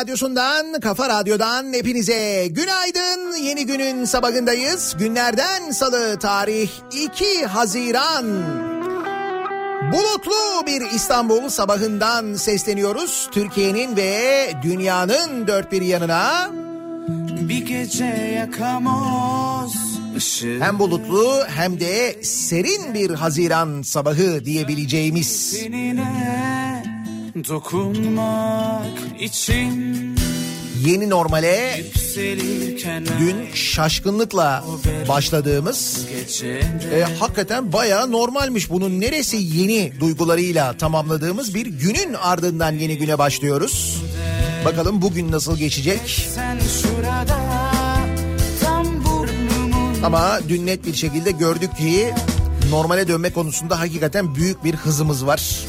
radyosundan, kafa radyodan hepinize günaydın. Yeni günün sabahındayız. Günlerden salı tarih 2 Haziran. Bulutlu bir İstanbul sabahından sesleniyoruz. Türkiye'nin ve dünyanın dört bir yanına. Bir gece yakamoz Hem bulutlu hem de serin bir Haziran sabahı diyebileceğimiz. Tenine dokunmak için Yeni normale dün şaşkınlıkla başladığımız E, hakikaten bayağı normalmiş. Bunun neresi yeni duygularıyla tamamladığımız bir günün ardından yeni güne başlıyoruz. Bakalım bugün nasıl geçecek? Şurada Ama dün net bir şekilde gördük ki normale dönme konusunda hakikaten büyük bir hızımız var.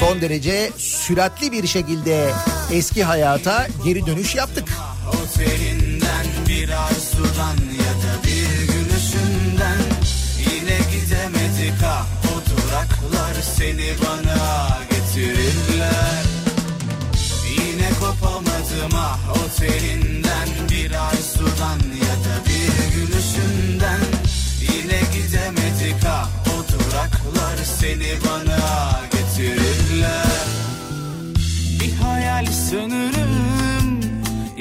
Son derece süratli bir şekilde eski hayata geri dönüş yaptık. Otelinden bir arzudan ya da bir gülüşünden Yine gidemedik ah o duraklar seni bana getirirler Yine kopamadım ah otelinden bir arzudan ya da bir gülüşünden Yine gidemedik ah o duraklar seni bana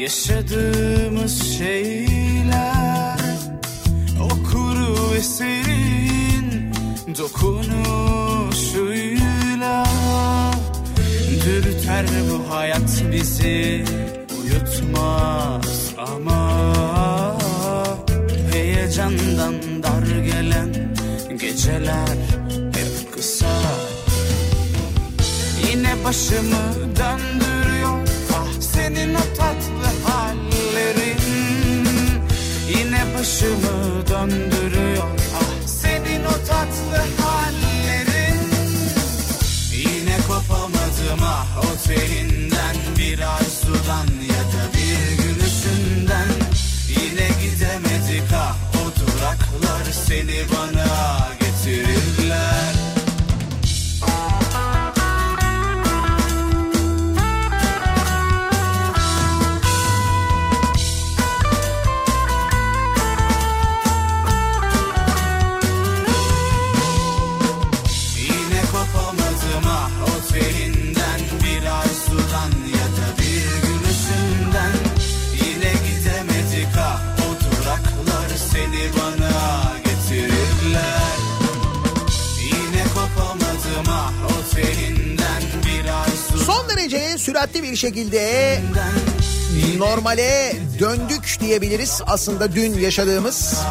yaşadığımız şeyler O kuru eserin dokunuşuyla Dürter bu hayat bizi uyutmaz ama Heyecandan dar gelen geceler hep kısa. Yine başımı döndürüyor ah senin o tatlı hallerin Yine başımı döndürüyor. Ah senin o tatlı hallerin Yine kopamadım. Ah o telinden bir arzudan ya da bir gülüşünden Yine gidemedik. Ah o duraklar seni bana süratli bir şekilde normale döndük diyebiliriz. Aslında dün yaşadığımız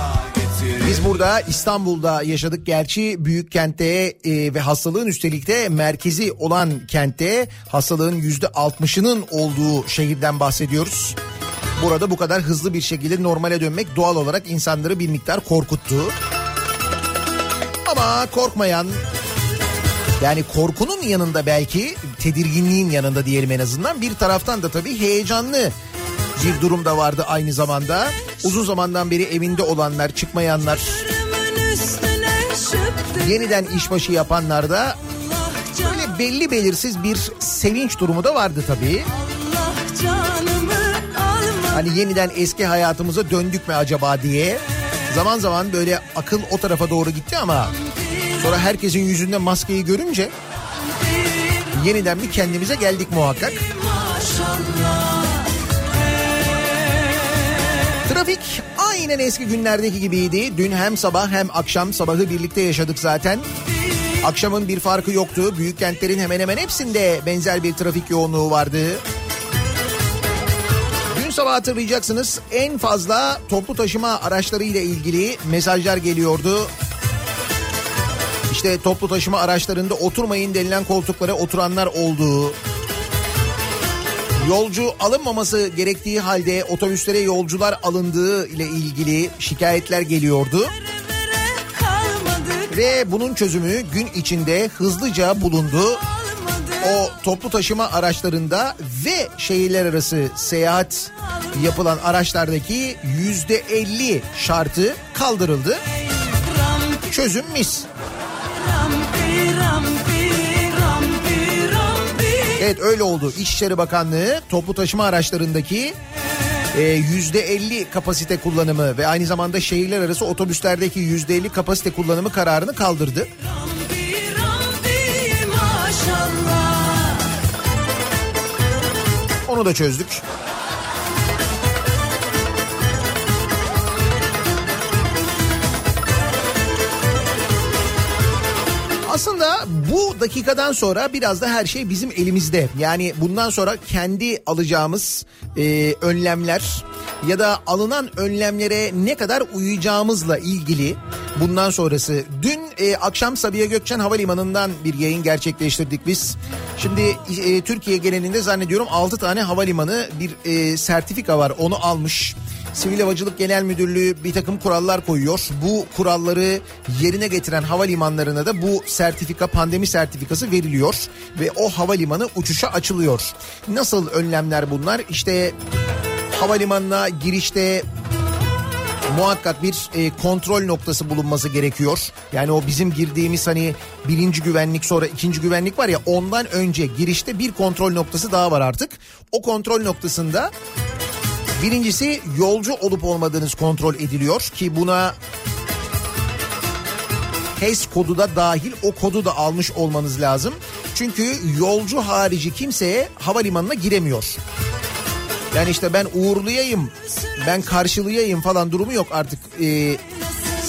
biz burada İstanbul'da yaşadık. Gerçi büyük kentte e, ve hastalığın üstelik de merkezi olan kentte hastalığın yüzde altmışının olduğu şehirden bahsediyoruz. Burada bu kadar hızlı bir şekilde normale dönmek doğal olarak insanları bir miktar korkuttu. Ama korkmayan yani korkunun yanında belki tedirginliğin yanında diyelim en azından bir taraftan da tabii heyecanlı bir durum da vardı aynı zamanda. Uzun zamandan beri evinde olanlar, çıkmayanlar, yeniden işbaşı yapanlar da böyle belli belirsiz bir sevinç durumu da vardı tabii. Hani yeniden eski hayatımıza döndük mü acaba diye. Zaman zaman böyle akıl o tarafa doğru gitti ama sonra herkesin yüzünde maskeyi görünce yeniden bir kendimize geldik muhakkak. Trafik aynen eski günlerdeki gibiydi. Dün hem sabah hem akşam sabahı birlikte yaşadık zaten. Akşamın bir farkı yoktu. Büyük kentlerin hemen hemen hepsinde benzer bir trafik yoğunluğu vardı. Dün sabah hatırlayacaksınız en fazla toplu taşıma araçları ile ilgili mesajlar geliyordu. İşte toplu taşıma araçlarında oturmayın denilen koltuklara oturanlar olduğu. Yolcu alınmaması gerektiği halde otobüslere yolcular alındığı ile ilgili şikayetler geliyordu. Ve bunun çözümü gün içinde hızlıca bulundu. O toplu taşıma araçlarında ve şehirler arası seyahat yapılan araçlardaki yüzde elli şartı kaldırıldı. Çözüm mis. Evet öyle oldu. İçişleri Bakanlığı toplu taşıma araçlarındaki yüzde elli kapasite kullanımı ve aynı zamanda şehirler arası otobüslerdeki yüzde elli kapasite kullanımı kararını kaldırdı. Onu da çözdük. Aslında bu dakikadan sonra biraz da her şey bizim elimizde. Yani bundan sonra kendi alacağımız e, önlemler ya da alınan önlemlere ne kadar uyacağımızla ilgili bundan sonrası. Dün e, akşam Sabiha Gökçen Havalimanı'ndan bir yayın gerçekleştirdik biz. Şimdi e, Türkiye genelinde zannediyorum 6 tane havalimanı bir e, sertifika var onu almış. Sivil Havacılık Genel Müdürlüğü bir takım kurallar koyuyor. Bu kuralları yerine getiren havalimanlarına da bu sertifika pandemi sertifikası veriliyor ve o havalimanı uçuşa açılıyor. Nasıl önlemler bunlar? İşte havalimanına girişte muhakkak bir e, kontrol noktası bulunması gerekiyor. Yani o bizim girdiğimiz hani birinci güvenlik sonra ikinci güvenlik var ya ondan önce girişte bir kontrol noktası daha var artık. O kontrol noktasında Birincisi yolcu olup olmadığınız kontrol ediliyor ki buna HES kodu da dahil o kodu da almış olmanız lazım. Çünkü yolcu harici kimseye havalimanına giremiyor. Yani işte ben uğurlayayım, ben karşılayayım falan durumu yok artık. Ee,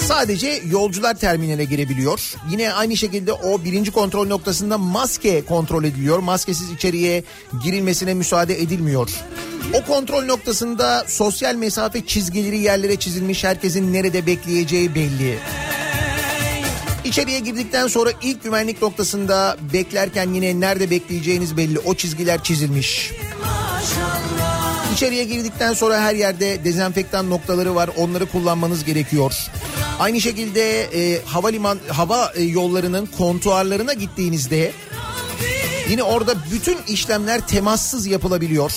Sadece yolcular terminale girebiliyor. Yine aynı şekilde o birinci kontrol noktasında maske kontrol ediliyor. Maskesiz içeriye girilmesine müsaade edilmiyor. O kontrol noktasında sosyal mesafe çizgileri yerlere çizilmiş. Herkesin nerede bekleyeceği belli. İçeriye girdikten sonra ilk güvenlik noktasında beklerken yine nerede bekleyeceğiniz belli. O çizgiler çizilmiş. İçeriye girdikten sonra her yerde dezenfektan noktaları var. Onları kullanmanız gerekiyor. Aynı şekilde e, havaliman hava e, yollarının kontuarlarına gittiğinizde yine orada bütün işlemler temassız yapılabiliyor.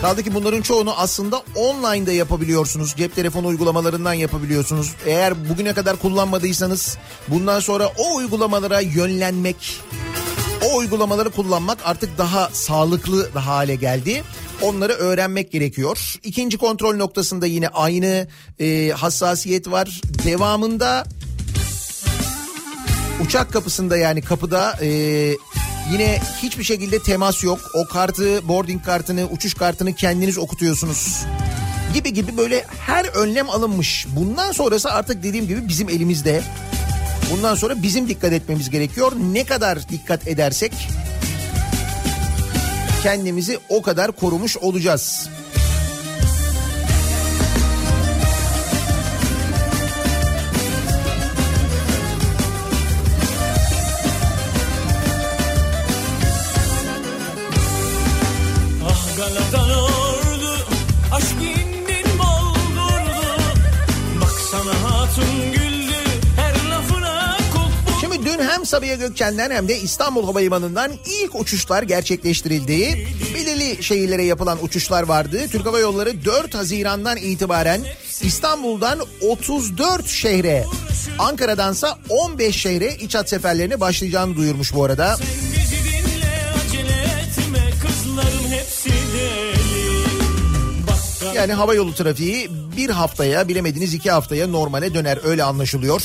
Kaldı ki bunların çoğunu aslında online'da yapabiliyorsunuz. Cep telefonu uygulamalarından yapabiliyorsunuz. Eğer bugüne kadar kullanmadıysanız bundan sonra o uygulamalara yönlenmek, o uygulamaları kullanmak artık daha sağlıklı hale geldi. Onları öğrenmek gerekiyor. İkinci kontrol noktasında yine aynı e, hassasiyet var. Devamında uçak kapısında yani kapıda e, yine hiçbir şekilde temas yok. O kartı, boarding kartını, uçuş kartını kendiniz okutuyorsunuz. Gibi gibi böyle her önlem alınmış. Bundan sonrası artık dediğim gibi bizim elimizde. Bundan sonra bizim dikkat etmemiz gerekiyor. Ne kadar dikkat edersek kendimizi o kadar korumuş olacağız. Hem Sabiha Gökçen'den hem de İstanbul Havalimanı'ndan ilk uçuşlar gerçekleştirildi. Belirli şehirlere yapılan uçuşlar vardı. Türk Hava Yolları 4 Haziran'dan itibaren İstanbul'dan 34 şehre, Ankara'dansa 15 şehre iç hat seferlerine başlayacağını duyurmuş bu arada. Bizi Yani hava yolu trafiği bir haftaya bilemediniz iki haftaya normale döner öyle anlaşılıyor.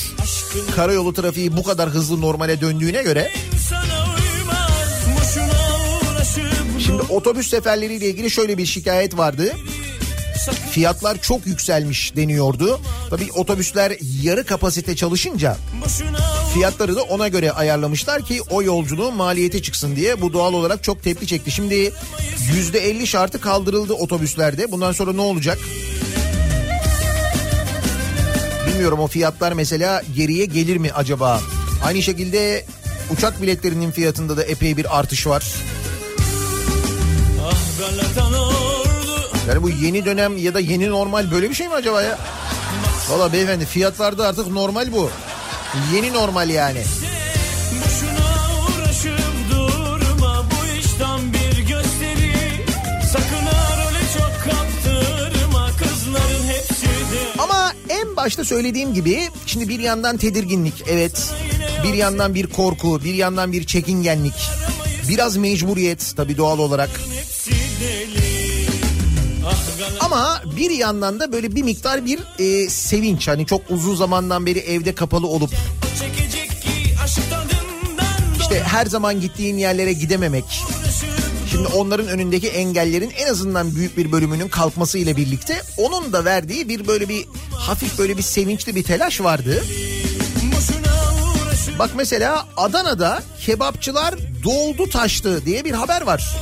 Karayolu trafiği bu kadar hızlı normale döndüğüne göre Şimdi otobüs seferleriyle ilgili şöyle bir şikayet vardı. Fiyatlar çok yükselmiş deniyordu. Tabii otobüsler yarı kapasite çalışınca fiyatları da ona göre ayarlamışlar ki o yolculuğun maliyeti çıksın diye. Bu doğal olarak çok tepki çekti. Şimdi %50 şartı kaldırıldı otobüslerde. Bundan sonra ne olacak? Bilmiyorum o fiyatlar mesela geriye gelir mi acaba? Aynı şekilde uçak biletlerinin fiyatında da epey bir artış var. Ah Galatan ordu Yani bu yeni dönem ya da yeni normal böyle bir şey mi acaba ya? Valla beyefendi fiyatlarda artık normal bu. Yeni normal yani. Ama en başta söylediğim gibi şimdi bir yandan tedirginlik evet. Bir yandan bir korku, bir yandan bir çekingenlik. Biraz mecburiyet tabii doğal olarak. Ama bir yandan da böyle bir miktar bir e, sevinç. Hani çok uzun zamandan beri evde kapalı olup işte her zaman gittiğin yerlere gidememek. Şimdi onların önündeki engellerin en azından büyük bir bölümünün kalkması ile birlikte onun da verdiği bir böyle bir hafif böyle bir sevinçli bir telaş vardı. Bak mesela Adana'da kebapçılar doldu taştı diye bir haber var.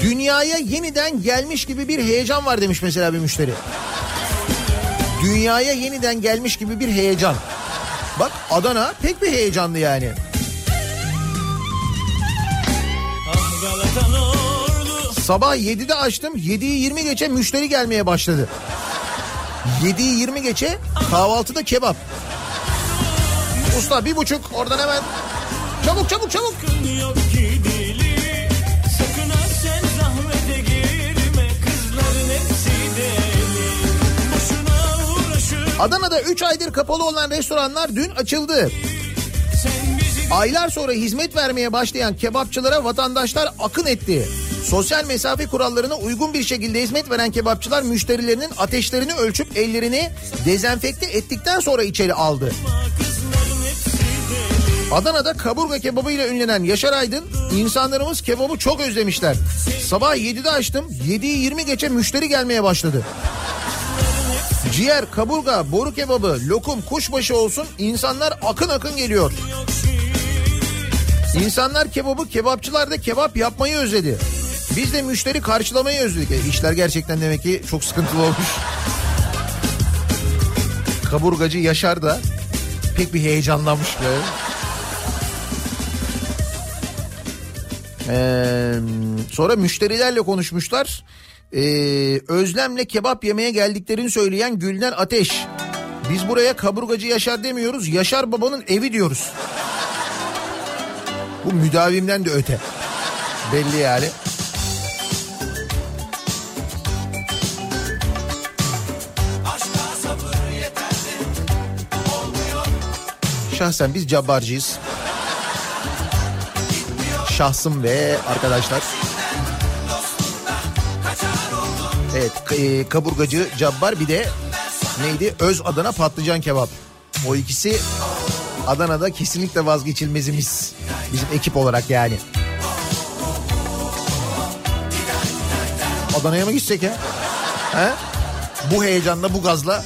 Dünyaya yeniden gelmiş gibi bir heyecan var demiş mesela bir müşteri. Dünyaya yeniden gelmiş gibi bir heyecan. Bak Adana pek bir heyecanlı yani. Ah Sabah 7'de açtım 7'yi 20 geçe müşteri gelmeye başladı. 7'yi 20 geçe kahvaltıda kebap. Usta bir buçuk oradan hemen. Çabuk çabuk çabuk. Adana'da 3 aydır kapalı olan restoranlar dün açıldı. Aylar sonra hizmet vermeye başlayan kebapçılara vatandaşlar akın etti. Sosyal mesafe kurallarına uygun bir şekilde hizmet veren kebapçılar müşterilerinin ateşlerini ölçüp ellerini dezenfekte ettikten sonra içeri aldı. Adana'da kaburga kebabıyla ünlenen Yaşar Aydın insanlarımız kebabı çok özlemişler. Sabah 7'de açtım 7'yi 20 geçe müşteri gelmeye başladı. Ciğer, kaburga, boru kebabı, lokum, kuşbaşı olsun insanlar akın akın geliyor. İnsanlar kebabı, kebapçılar da kebap yapmayı özledi. Biz de müşteri karşılamayı özledik. E, işler gerçekten demek ki çok sıkıntılı olmuş. Kaburgacı Yaşar da pek bir heyecanlanmış böyle. Ee, sonra müşterilerle konuşmuşlar. Ee, özlemle kebap yemeye geldiklerini söyleyen Gülden Ateş. Biz buraya kaburgacı Yaşar demiyoruz. Yaşar babanın evi diyoruz. Bu müdavimden de öte. Belli yani. Şahsen biz cabbarcıyız. Şahsım ve arkadaşlar. Evet e, kaburgacı cabbar bir de neydi? Öz Adana patlıcan kebap. O ikisi Adana'da kesinlikle vazgeçilmezimiz. Bizim ekip olarak yani. Adana'ya mı gitsek ya? He? Bu heyecanla bu gazla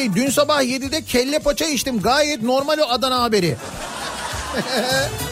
Bey dün sabah 7'de kelle paça içtim. Gayet normal o Adana haberi.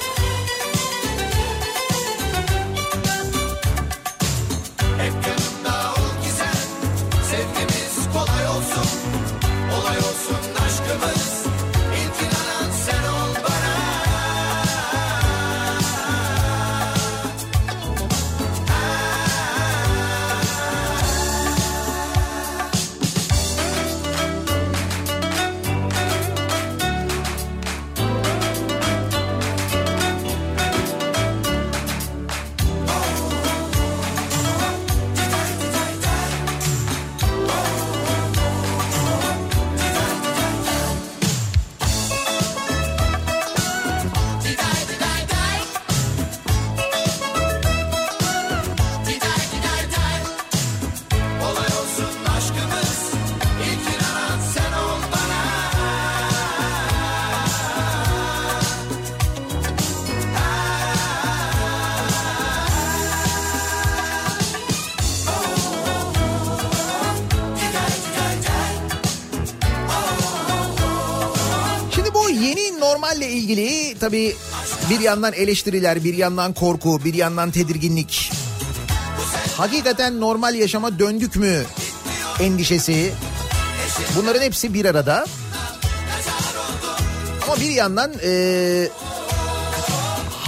tabii bir yandan eleştiriler, bir yandan korku, bir yandan tedirginlik. Hakikaten normal yaşama döndük mü endişesi. Bunların hepsi bir arada. Ama bir yandan eee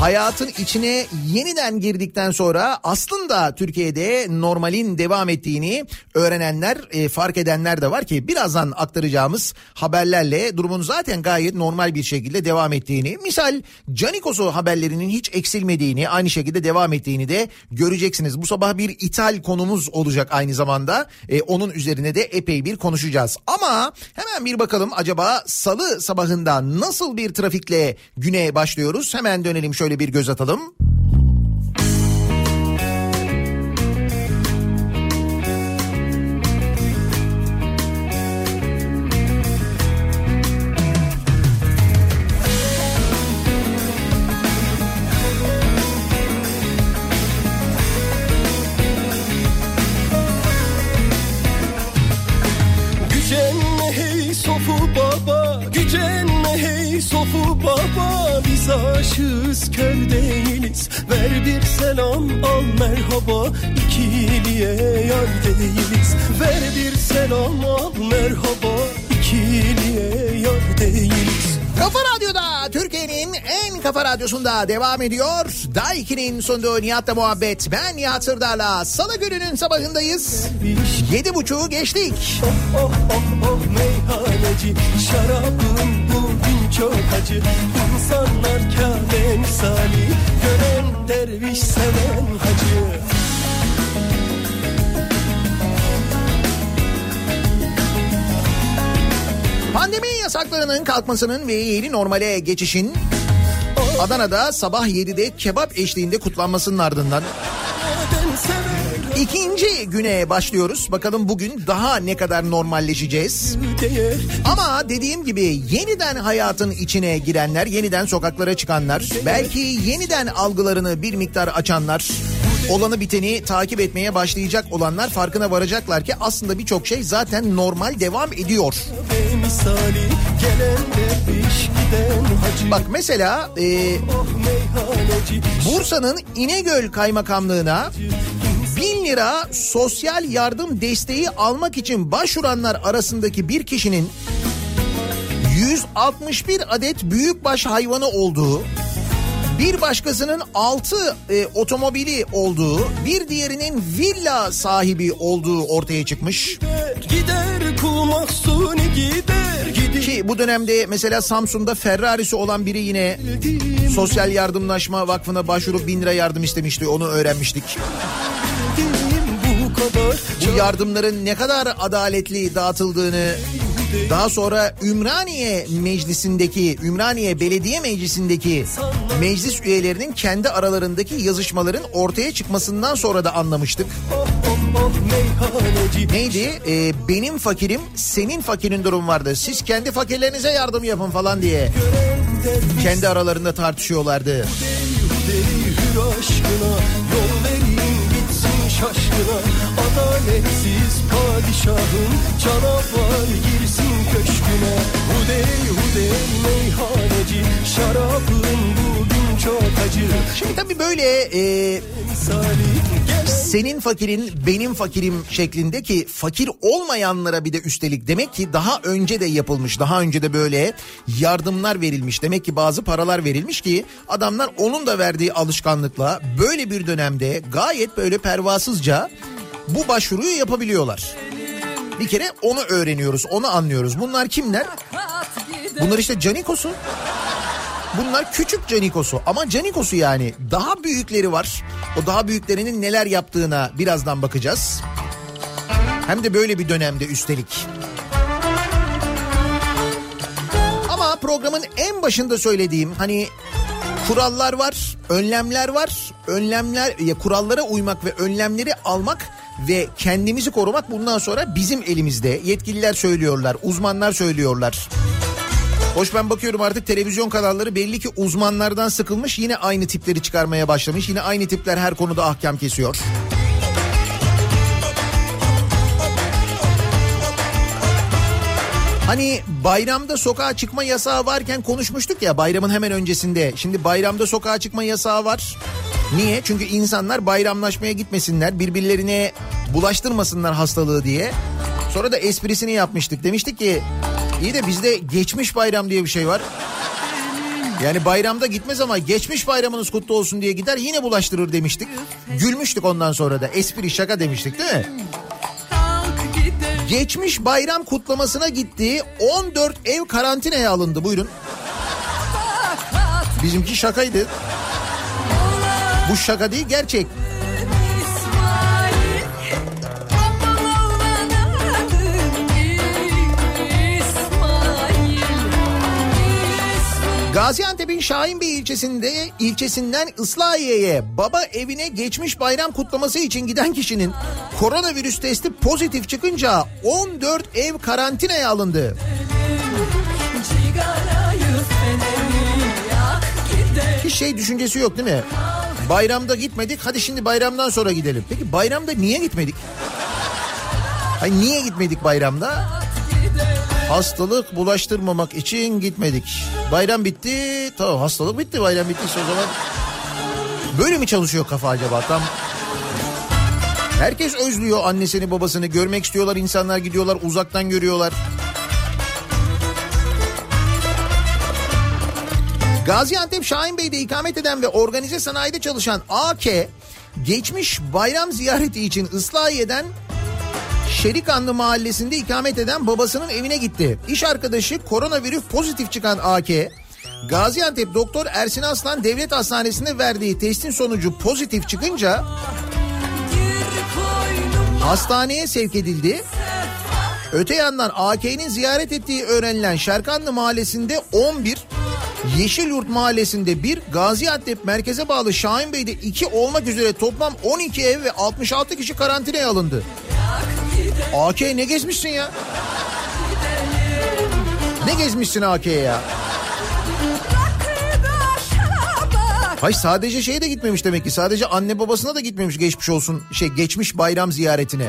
hayatın içine yeniden girdikten sonra aslında Türkiye'de normalin devam ettiğini öğrenenler, e, fark edenler de var ki birazdan aktaracağımız haberlerle durumun zaten gayet normal bir şekilde devam ettiğini, misal Canikos'u haberlerinin hiç eksilmediğini, aynı şekilde devam ettiğini de göreceksiniz. Bu sabah bir ithal konumuz olacak aynı zamanda. E, onun üzerine de epey bir konuşacağız. Ama hemen bir bakalım acaba salı sabahında nasıl bir trafikle güne başlıyoruz? Hemen dönelim şöyle bir göz atalım. Biz aşığız kör değiliz Ver bir selam al merhaba İkiliye yar değiliz Ver bir selam al merhaba İkiliye yar değiliz Kafa Radyo'da Türkiye'nin en kafa radyosunda devam ediyor. Daiki'nin sunduğu Nihat'la muhabbet. Ben Nihat Sırdar'la Salı gününün sabahındayız. Yedi buçuğu geçtik. Oh oh oh oh ilacı Şarabım bugün çok acı. İnsanlar Kabe misali Gören derviş seven hacı. Pandemi yasaklarının kalkmasının ve yeni normale geçişin Adana'da sabah 7'de kebap eşliğinde kutlanmasının ardından ikinci güne başlıyoruz. Bakalım bugün daha ne kadar normalleşeceğiz. Ama dediğim gibi yeniden hayatın içine girenler, yeniden sokaklara çıkanlar, belki yeniden algılarını bir miktar açanlar, olanı biteni takip etmeye başlayacak olanlar farkına varacaklar ki aslında birçok şey zaten normal devam ediyor. Bak mesela e, Bursa'nın İnegöl Kaymakamlığına 1000 lira sosyal yardım desteği almak için başvuranlar arasındaki bir kişinin 161 adet büyükbaş hayvanı olduğu, bir başkasının 6 otomobili olduğu, bir diğerinin villa sahibi olduğu ortaya çıkmış. Gider gider Ki bu dönemde mesela Samsun'da Ferrari'si olan biri yine Sosyal Yardımlaşma Vakfı'na başvurup 1000 lira yardım istemişti. Onu öğrenmiştik. Bu yardımların ne kadar adaletli dağıtıldığını daha sonra Ümraniye Meclisi'ndeki, Ümraniye Belediye Meclisi'ndeki meclis üyelerinin kendi aralarındaki yazışmaların ortaya çıkmasından sonra da anlamıştık. Neydi? Ee, benim fakirim, senin fakirin durum vardı. Siz kendi fakirlerinize yardım yapın falan diye kendi aralarında tartışıyorlardı. Deli hür aşkına şaşkına Adaletsiz padişahın Canavar girsin köşküne. Hudey hudey meyhaneci Şarabın bugün çok acı Şimdi tabii böyle e, senin fakirin benim fakirim şeklindeki fakir olmayanlara bir de üstelik demek ki daha önce de yapılmış daha önce de böyle yardımlar verilmiş demek ki bazı paralar verilmiş ki adamlar onun da verdiği alışkanlıkla böyle bir dönemde gayet böyle pervasızca bu başvuruyu yapabiliyorlar. Bir kere onu öğreniyoruz onu anlıyoruz bunlar kimler? Bunlar işte Canikos'u. Bunlar küçük Canikos'u ama Canikos'u yani daha büyükleri var. O daha büyüklerinin neler yaptığına birazdan bakacağız. Hem de böyle bir dönemde üstelik. Ama programın en başında söylediğim hani kurallar var, önlemler var. Önlemler ya kurallara uymak ve önlemleri almak ve kendimizi korumak bundan sonra bizim elimizde. Yetkililer söylüyorlar, uzmanlar söylüyorlar. Hoş ben bakıyorum artık televizyon kanalları belli ki uzmanlardan sıkılmış yine aynı tipleri çıkarmaya başlamış. Yine aynı tipler her konuda ahkam kesiyor. Hani bayramda sokağa çıkma yasağı varken konuşmuştuk ya bayramın hemen öncesinde. Şimdi bayramda sokağa çıkma yasağı var. Niye? Çünkü insanlar bayramlaşmaya gitmesinler, birbirlerine bulaştırmasınlar hastalığı diye. Sonra da esprisini yapmıştık. Demiştik ki iyi de bizde geçmiş bayram diye bir şey var. Yani bayramda gitmez ama geçmiş bayramınız kutlu olsun diye gider yine bulaştırır demiştik. Gülmüştük ondan sonra da espri şaka demiştik değil mi? Geçmiş bayram kutlamasına gittiği 14 ev karantinaya alındı buyurun. Bizimki şakaydı. Bu şaka değil gerçek. Gaziantep'in Şahinbey ilçesinde ilçesinden Islahiye'ye baba evine geçmiş bayram kutlaması için giden kişinin koronavirüs testi pozitif çıkınca 14 ev karantinaya alındı. Hiç şey düşüncesi yok değil mi? Bayramda gitmedik hadi şimdi bayramdan sonra gidelim. Peki bayramda niye gitmedik? Hayır niye gitmedik bayramda? Hastalık bulaştırmamak için gitmedik. Bayram bitti. Tamam hastalık bitti bayram bittiyse o zaman. Böyle mi çalışıyor kafa acaba? Tam Herkes özlüyor annesini babasını görmek istiyorlar insanlar gidiyorlar uzaktan görüyorlar. Gaziantep Şahinbey'de ikamet eden ve organize sanayide çalışan AK geçmiş bayram ziyareti için Islahiye'den Şerikanlı mahallesinde ikamet eden babasının evine gitti. İş arkadaşı koronavirüs pozitif çıkan AK, Gaziantep Doktor Ersin Aslan Devlet Hastanesi'nde verdiği testin sonucu pozitif çıkınca hastaneye sevk edildi. Öte yandan AK'nin ziyaret ettiği öğrenilen Şerkanlı Mahallesi'nde 11, Yeşilyurt Mahallesi'nde 1, Gaziantep merkeze bağlı Şahinbey'de 2 olmak üzere toplam 12 ev ve 66 kişi karantinaya alındı. AK ne gezmişsin ya? Ne gezmişsin AK'ye ya? Hayır sadece şeye de gitmemiş demek ki. Sadece anne babasına da gitmemiş geçmiş olsun. Şey geçmiş bayram ziyaretine.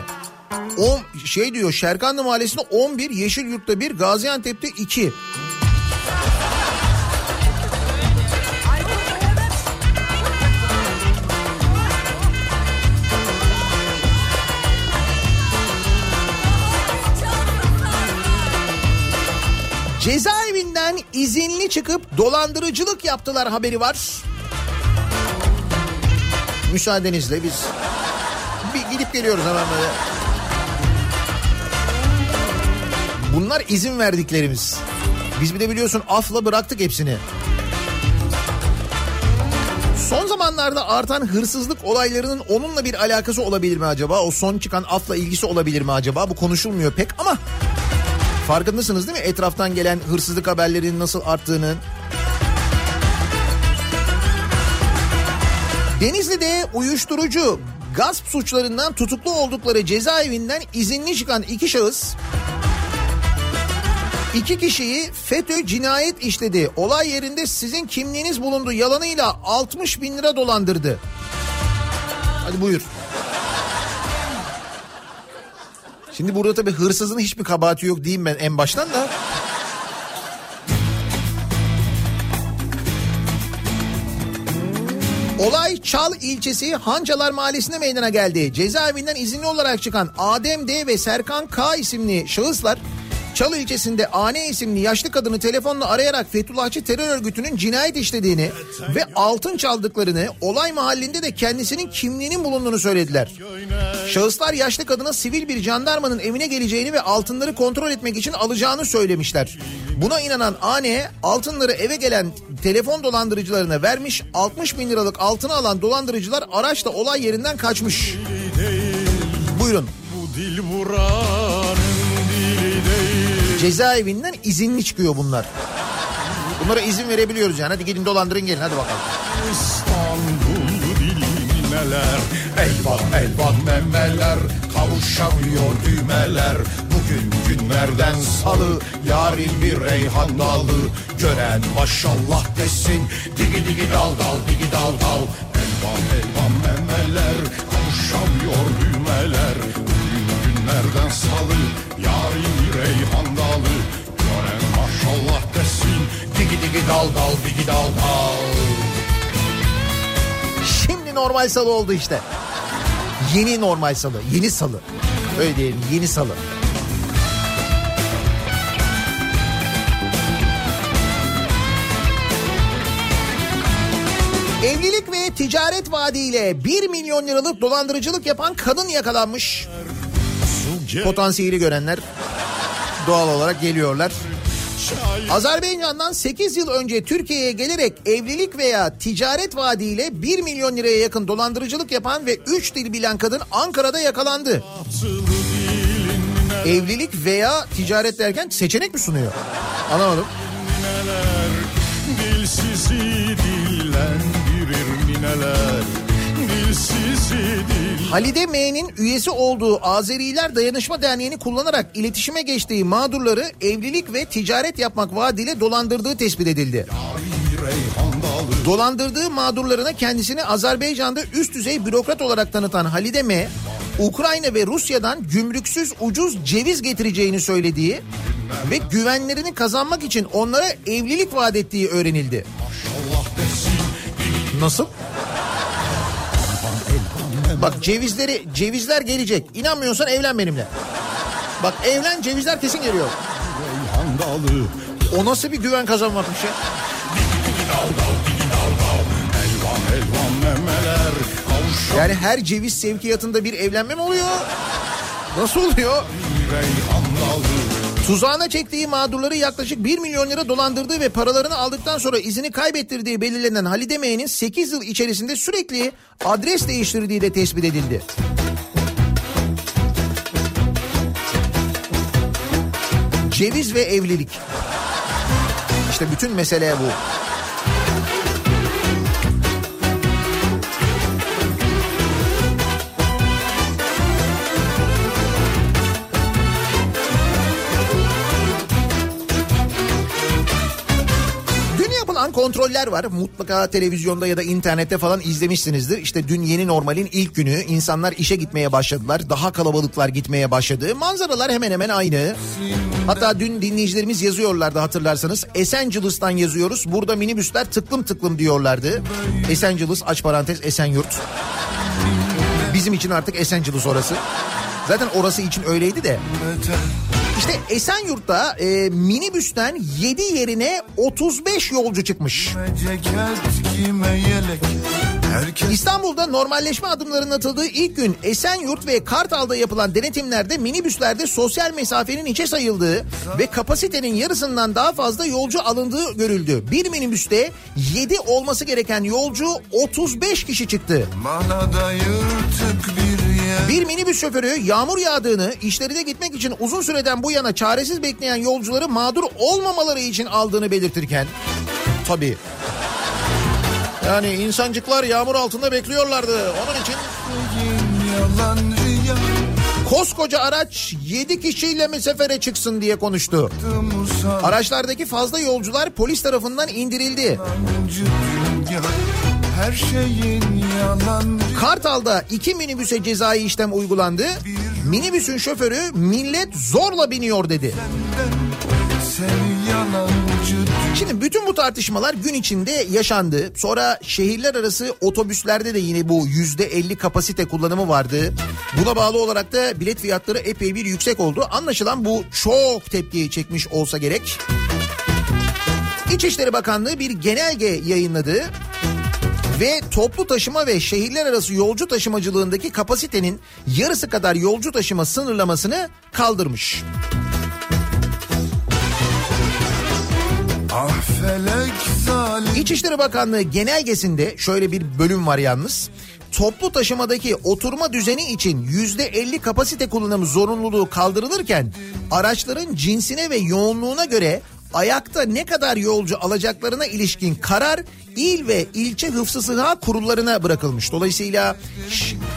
O şey diyor Şerkanlı Mahallesi'nde 11, Yeşilyurt'ta 1, Gaziantep'te 2. Cezaevinden izinli çıkıp dolandırıcılık yaptılar haberi var. Müsaadenizle biz bir gidip geliyoruz hemen böyle. Bunlar izin verdiklerimiz. Biz bir de biliyorsun afla bıraktık hepsini. Son zamanlarda artan hırsızlık olaylarının onunla bir alakası olabilir mi acaba? O son çıkan afla ilgisi olabilir mi acaba? Bu konuşulmuyor pek ama farkındasınız değil mi? Etraftan gelen hırsızlık haberlerinin nasıl arttığını. Denizli'de uyuşturucu, gasp suçlarından tutuklu oldukları cezaevinden izinli çıkan iki şahıs İki kişiyi FETÖ cinayet işledi. Olay yerinde sizin kimliğiniz bulundu yalanıyla 60 bin lira dolandırdı. Hadi buyur. Şimdi burada tabii hırsızın hiçbir kabahati yok diyeyim ben en baştan da. Olay Çal ilçesi Hancalar Mahallesi'nde meydana geldi. Cezaevinden izinli olarak çıkan Adem D ve Serkan K isimli şahıslar Çalı ilçesinde Ane isimli yaşlı kadını telefonla arayarak Fethullahçı terör örgütünün cinayet işlediğini ve altın çaldıklarını, olay mahallinde de kendisinin kimliğinin bulunduğunu söylediler. Şahıslar yaşlı kadına sivil bir jandarmanın evine geleceğini ve altınları kontrol etmek için alacağını söylemişler. Buna inanan Ane altınları eve gelen telefon dolandırıcılarına vermiş 60 bin liralık altını alan dolandırıcılar araçla olay yerinden kaçmış. Buyurun. Bu dil değil. Cezaevinden izinli çıkıyor bunlar. Bunlara izin verebiliyoruz yani. Hadi gidin dolandırın gelin hadi bakalım. İstanbul dili neler Elvan elvan memeler Kavuşamıyor düğmeler Bugün günlerden salı Yarın bir reyhan dalı Gören maşallah desin Digi digi dal dal digi dal dal Elvan elvan memeler Kavuşamıyor düğmeler Günlerden salı bir reyhan dalı Gören maşallah desin Digi digi dal dal digi dal dal Şimdi normal salı oldu işte. Yeni normal salı. Yeni salı. Öyle diyelim yeni salı. Evlilik ve ticaret vaadiyle 1 milyon liralık dolandırıcılık yapan kadın yakalanmış. Potansiyeli görenler doğal olarak geliyorlar. Azerbaycan'dan 8 yıl önce Türkiye'ye gelerek evlilik veya ticaret vaadiyle 1 milyon liraya yakın dolandırıcılık yapan ve 3 dil bilen kadın Ankara'da yakalandı. Evlilik veya ticaret derken seçenek mi sunuyor? Anlamadım. Dilsizi dillendirir mineler Halide M'nin üyesi olduğu Azeriler Dayanışma Derneği'ni kullanarak iletişime geçtiği mağdurları evlilik ve ticaret yapmak vaadiyle dolandırdığı tespit edildi. Dolandırdığı mağdurlarına kendisini Azerbaycan'da üst düzey bürokrat olarak tanıtan Halide M, Ukrayna ve Rusya'dan gümrüksüz ucuz ceviz getireceğini söylediği ve güvenlerini kazanmak için onlara evlilik vaat ettiği öğrenildi. Nasıl? Bak cevizleri cevizler gelecek. İnanmıyorsan evlen benimle. Bak evlen cevizler kesin geliyor. O nasıl bir güven kazanmakmış ya? Yani her ceviz sevkiyatında bir evlenme mi oluyor? Nasıl oluyor? Tuzağına çektiği mağdurları yaklaşık 1 milyon lira dolandırdığı ve paralarını aldıktan sonra izini kaybettirdiği belirlenen Halide M'nin 8 yıl içerisinde sürekli adres değiştirdiği de tespit edildi. Ceviz ve evlilik. İşte bütün mesele bu. Kontroller var. Mutlaka televizyonda ya da internette falan izlemişsinizdir. İşte dün yeni normalin ilk günü insanlar işe gitmeye başladılar. Daha kalabalıklar gitmeye başladı. Manzaralar hemen hemen aynı. Hatta dün dinleyicilerimiz yazıyorlardı hatırlarsanız. Esencilis'ten yazıyoruz. Burada minibüsler tıklım tıklım diyorlardı. Esencilis aç parantez Esenyurt. Bizim için artık Esencilis orası. Zaten orası için öyleydi de. İşte Esenyurt'ta e, minibüsten 7 yerine 35 yolcu çıkmış. İstanbul'da normalleşme adımlarının atıldığı ilk gün Esenyurt ve Kartal'da yapılan denetimlerde minibüslerde sosyal mesafenin içe sayıldığı ve kapasitenin yarısından daha fazla yolcu alındığı görüldü. Bir minibüste 7 olması gereken yolcu 35 kişi çıktı. bana da yırtık bir Bir minibüs şoförü yağmur yağdığını, işlerine gitmek için uzun süreden bu yana çaresiz bekleyen yolcuları mağdur olmamaları için aldığını belirtirken... Tabii. Yani insancıklar yağmur altında bekliyorlardı. Onun için koskoca araç 7 kişiyle mi sefere çıksın diye konuştu. Araçlardaki fazla yolcular polis tarafından indirildi. Her şeyin Kartal'da iki minibüse cezai işlem uygulandı. Minibüsün şoförü millet zorla biniyor dedi. Şimdi bütün bu tartışmalar gün içinde yaşandı. Sonra şehirler arası otobüslerde de yine bu yüzde elli kapasite kullanımı vardı. Buna bağlı olarak da bilet fiyatları epey bir yüksek oldu. Anlaşılan bu çok tepkiyi çekmiş olsa gerek. İçişleri Bakanlığı bir genelge yayınladı. Ve toplu taşıma ve şehirler arası yolcu taşımacılığındaki kapasitenin yarısı kadar yolcu taşıma sınırlamasını kaldırmış. Ah İçişleri Bakanlığı genelgesinde şöyle bir bölüm var yalnız. Toplu taşımadaki oturma düzeni için yüzde 50 kapasite kullanımı zorunluluğu kaldırılırken araçların cinsine ve yoğunluğuna göre ayakta ne kadar yolcu alacaklarına ilişkin karar il ve ilçe hıfzı sıha kurullarına bırakılmış. Dolayısıyla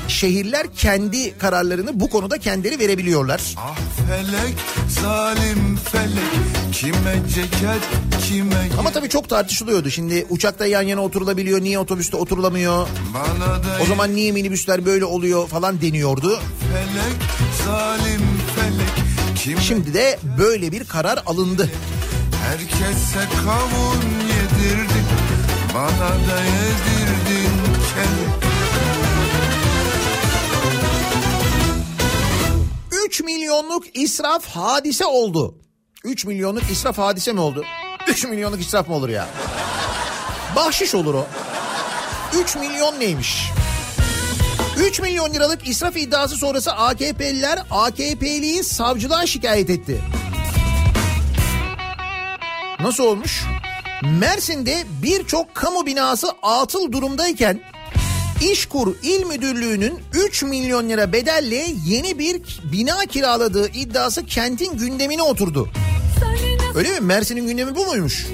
şehirler kendi kararlarını bu konuda kendileri verebiliyorlar. Ah felek zalim felek Kime ceket kime Ama tabii çok tartışılıyordu. Şimdi uçakta yan yana oturulabiliyor, niye otobüste oturulamıyor? O zaman niye minibüsler böyle oluyor falan deniyordu. felek zalim felek Şimdi de böyle bir karar alındı. Herkese kavun yedirdin Bana da yedirdin kelek 3 milyonluk israf hadise oldu. 3 milyonluk israf hadise mi oldu? 3 milyonluk israf mı olur ya? Bahşiş olur o. 3 milyon neymiş? 3 milyon liralık israf iddiası sonrası AKP'liler AKP'liyi savcılığa şikayet etti. Nasıl olmuş? Mersin'de birçok kamu binası atıl durumdayken İşkur İl Müdürlüğü'nün 3 milyon lira bedelle yeni bir bina kiraladığı iddiası kentin gündemine oturdu. Öyle mi? Mersin'in gündemi bu muymuş?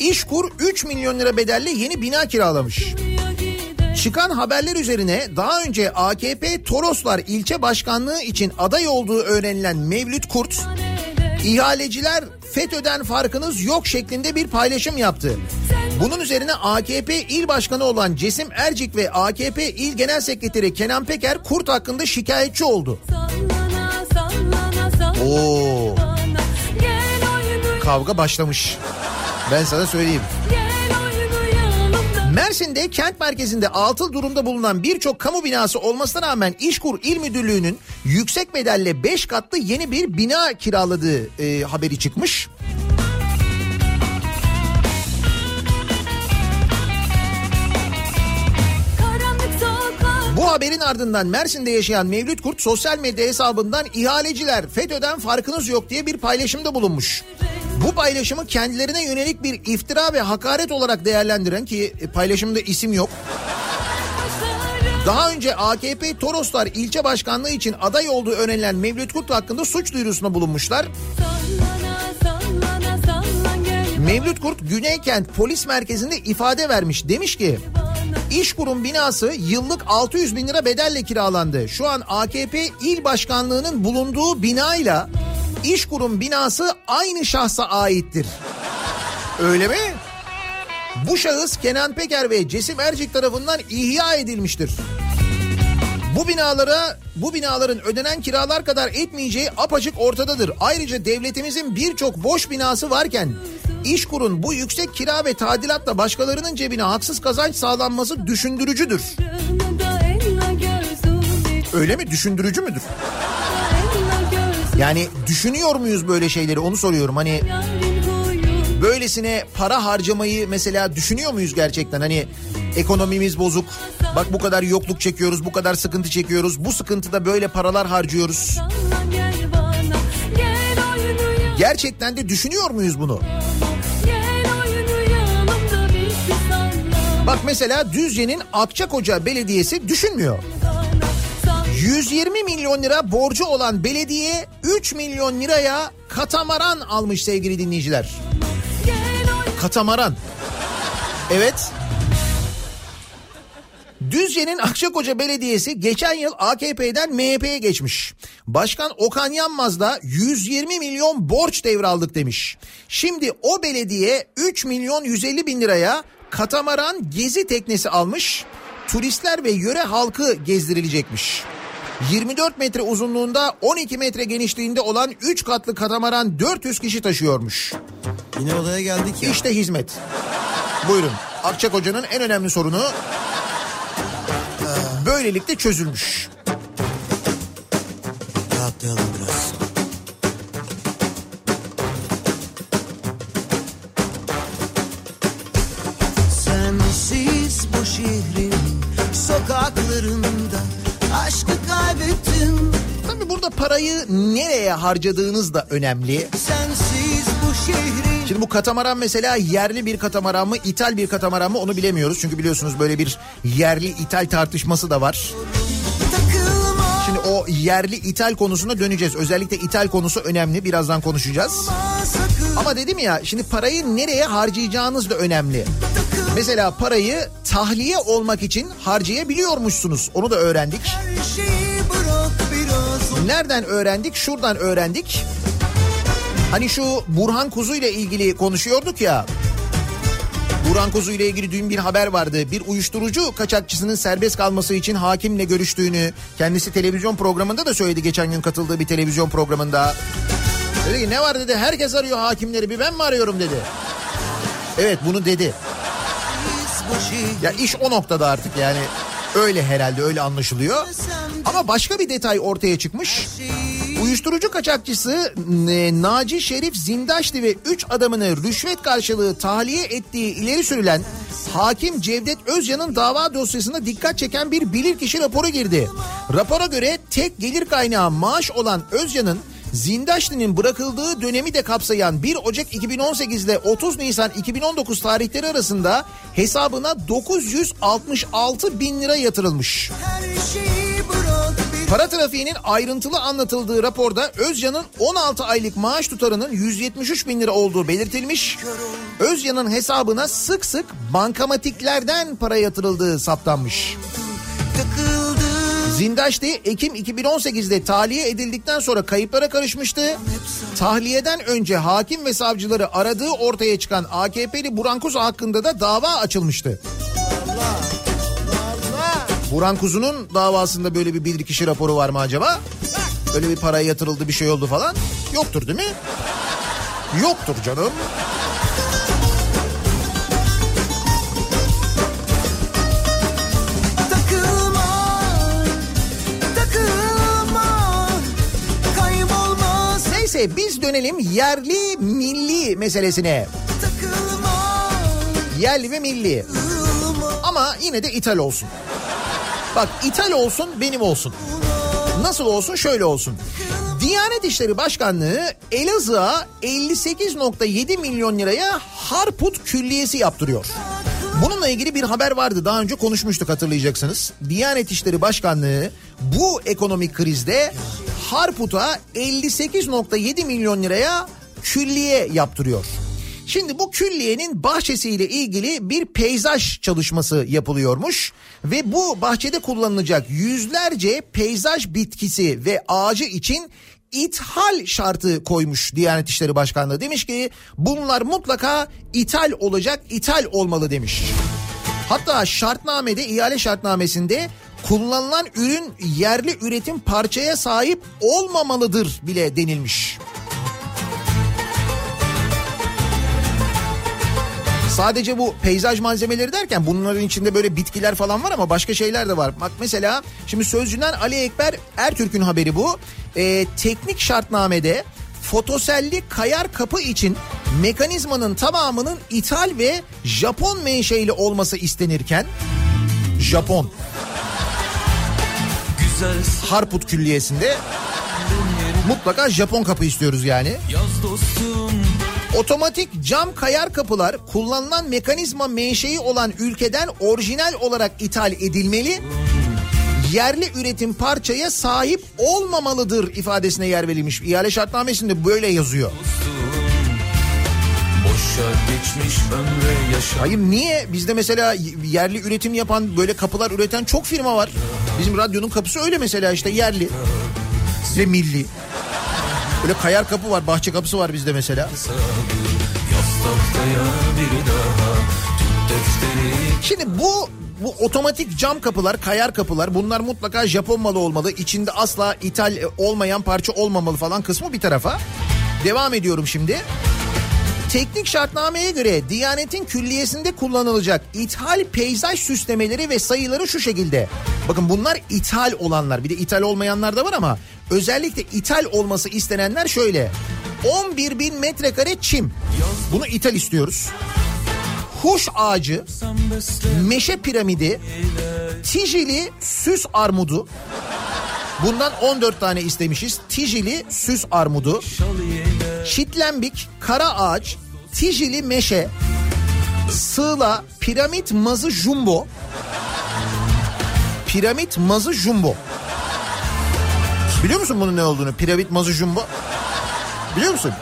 İşkur 3 milyon lira bedelle yeni bina kiralamış. Çıkan haberler üzerine daha önce AKP Toroslar ilçe başkanlığı için aday olduğu öğrenilen Mevlüt Kurt, ihaleciler FETÖ'den farkınız yok şeklinde bir paylaşım yaptı. Bunun üzerine AKP il başkanı olan Cesim Ercik ve AKP il genel sekreteri Kenan Peker Kurt hakkında şikayetçi oldu. Sallana sallana sallana Oo. Kavga başlamış. Ben sana söyleyeyim. gel. Mersin'de kent merkezinde atıl durumda bulunan birçok kamu binası olmasına rağmen İşkur İl Müdürlüğü'nün yüksek bedelle 5 katlı yeni bir bina kiraladığı e, haberi çıkmış. Bu haberin ardından Mersin'de yaşayan Mevlüt Kurt sosyal medya hesabından ihaleciler FETÖ'den farkınız yok diye bir paylaşımda bulunmuş. Bu paylaşımı kendilerine yönelik bir iftira ve hakaret olarak değerlendiren ki e, paylaşımda isim yok. Daha önce AKP Toroslar ilçe başkanlığı için aday olduğu öğrenilen Mevlüt Kurt hakkında suç duyurusunda bulunmuşlar. sallana Mevlüt Kurt Güneykent Polis Merkezi'nde ifade vermiş. Demiş ki İşkurum binası yıllık 600 bin lira bedelle kiralandı. Şu an AKP il başkanlığının bulunduğu binayla İşkurum binası aynı şahsa aittir. Öyle mi? Bu şahıs Kenan Peker ve Cesim Ercik tarafından ihya edilmiştir. Bu binalara, bu binaların ödenen kiralar kadar etmeyeceği apaçık ortadadır. Ayrıca devletimizin birçok boş binası varken İşkur'un bu yüksek kira ve tadilatla başkalarının cebine haksız kazanç sağlanması düşündürücüdür. Öyle mi? Düşündürücü müdür? Yani düşünüyor muyuz böyle şeyleri onu soruyorum. Hani böylesine para harcamayı mesela düşünüyor muyuz gerçekten? Hani ekonomimiz bozuk. Bak bu kadar yokluk çekiyoruz, bu kadar sıkıntı çekiyoruz. Bu sıkıntıda böyle paralar harcıyoruz. Gerçekten de düşünüyor muyuz bunu? Bak mesela Düzce'nin Akçakoca Belediyesi düşünmüyor. 120 milyon lira borcu olan belediye 3 milyon liraya katamaran almış sevgili dinleyiciler. Katamaran. Evet. Düzce'nin Akçakoca Belediyesi geçen yıl AKP'den MHP'ye geçmiş. Başkan Okan Yanmaz da 120 milyon borç devraldık demiş. Şimdi o belediye 3 milyon 150 bin liraya katamaran gezi teknesi almış. Turistler ve yöre halkı gezdirilecekmiş. 24 metre uzunluğunda 12 metre genişliğinde olan 3 katlı katamaran 400 kişi taşıyormuş. Yine olaya geldik ya. İşte hizmet. Buyurun. Akçakoca'nın en önemli sorunu böylelikle çözülmüş. Rahatlayalım parayı nereye harcadığınız da önemli. Sensiz bu şehrin Şimdi bu katamaran mesela yerli bir katamaran mı, ithal bir katamaran mı onu bilemiyoruz. Çünkü biliyorsunuz böyle bir yerli ithal tartışması da var. takılma Şimdi o yerli ithal konusuna döneceğiz. Özellikle ithal konusu önemli. Birazdan konuşacağız. sakın Ama dedim ya şimdi parayı nereye harcayacağınız da önemli. Mesela parayı tahliye olmak için harcayabiliyormuşsunuz. Onu da öğrendik. her biraz Nereden öğrendik? Şuradan öğrendik. Hani şu Burhan Kuzu ile ilgili konuşuyorduk ya. Burhan Kuzu ile ilgili dün bir haber vardı. Bir uyuşturucu kaçakçısının serbest kalması için hakimle görüştüğünü kendisi televizyon programında da söyledi geçen gün katıldığı bir televizyon programında. Dedi ki ne var dedi herkes arıyor hakimleri bir ben mi arıyorum dedi. Evet bunu dedi. Ya iş o noktada artık yani öyle herhalde öyle anlaşılıyor. Ama başka bir detay ortaya çıkmış. Uyuşturucu kaçakçısı e, Naci Şerif Zindaşlı ve 3 adamını rüşvet karşılığı tahliye ettiği ileri sürülen hakim Cevdet Özcan'ın dava dosyasına dikkat çeken bir bilirkişi raporu girdi. Rapora göre tek gelir kaynağı maaş olan Özcan'ın Zindaşlı'nın bırakıldığı dönemi de kapsayan 1 Ocak 2018 ile 30 Nisan 2019 tarihleri arasında hesabına 966 bin lira yatırılmış. Para trafiğinin ayrıntılı anlatıldığı raporda Özcan'ın 16 aylık maaş tutarının 173 bin lira olduğu belirtilmiş. Özcan'ın hesabına sık sık bankamatiklerden para yatırıldığı saptanmış. takıldı Zindaşti Ekim 2018'de tahliye edildikten sonra kayıplara karışmıştı. Tahliyeden önce hakim ve savcıları aradığı ortaya çıkan AKP'li Buran Kuzu hakkında da dava açılmıştı. Buran Kuzu'nun davasında böyle bir bilirkişi raporu var mı acaba? Öyle bir paraya yatırıldı bir şey oldu falan. Yoktur değil mi? Yoktur canım. Neyse biz dönelim yerli milli meselesine. takılma Yerli ve milli. Ama yine de ithal olsun. Bak ithal olsun benim olsun. Nasıl olsun şöyle olsun. Diyanet İşleri Başkanlığı Elazığ'a 58.7 milyon liraya Harput Külliyesi yaptırıyor. Bununla ilgili bir haber vardı daha önce konuşmuştuk hatırlayacaksınız. Diyanet İşleri Başkanlığı bu ekonomik krizde Harput'a 58.7 milyon liraya külliye yaptırıyor. Şimdi bu külliyenin bahçesiyle ilgili bir peyzaj çalışması yapılıyormuş ve bu bahçede kullanılacak yüzlerce peyzaj bitkisi ve ağacı için ithal şartı koymuş Diyanet İşleri Başkanlığı. Demiş ki bunlar mutlaka ithal olacak, ithal olmalı demiş. Hatta şartnamede, ihale şartnamesinde kullanılan ürün yerli üretim parçaya sahip olmamalıdır bile denilmiş. Sadece bu peyzaj malzemeleri derken bunların içinde böyle bitkiler falan var ama başka şeyler de var. Bak mesela şimdi Sözcü'den Ali Ekber Ertürk'ün haberi bu. Ee, teknik şartnamede fotoselli kayar kapı için mekanizmanın tamamının ithal ve Japon menşeili olması istenirken Japon Güzel Harput Külliyesi'nde mutlaka Japon kapı istiyoruz yani. yaz dostum Otomatik cam kayar kapılar kullanılan mekanizma menşei olan ülkeden orijinal olarak ithal edilmeli. Yerli üretim parçaya sahip olmamalıdır ifadesine yer verilmiş. İhale şartnamesinde böyle yazıyor. Hayır niye? Bizde mesela yerli üretim yapan böyle kapılar üreten çok firma var. Bizim radyonun kapısı öyle mesela işte yerli ve milli. Böyle kayar kapı var, bahçe kapısı var bizde mesela. Şimdi bu bu otomatik cam kapılar, kayar kapılar bunlar mutlaka Japon malı olmalı. İçinde asla ithal olmayan parça olmamalı falan kısmı bir tarafa. Devam ediyorum şimdi. Teknik şartnameye göre Diyanet'in külliyesinde kullanılacak ithal peyzaj süslemeleri ve sayıları şu şekilde. Bakın bunlar ithal olanlar bir de ithal olmayanlar da var ama özellikle ithal olması istenenler şöyle. 11 bin metrekare çim. Bunu ithal istiyoruz. Huş ağacı, meşe piramidi, tijili süs armudu. Bundan 14 tane istemişiz. Tijili süs armudu. Çitlembik, kara ağaç, tijili meşe, sığla, piramit mazı jumbo. Piramit mazı jumbo. Biliyor musun bunun ne olduğunu? Piramit mazı jumbo. Biliyor musun?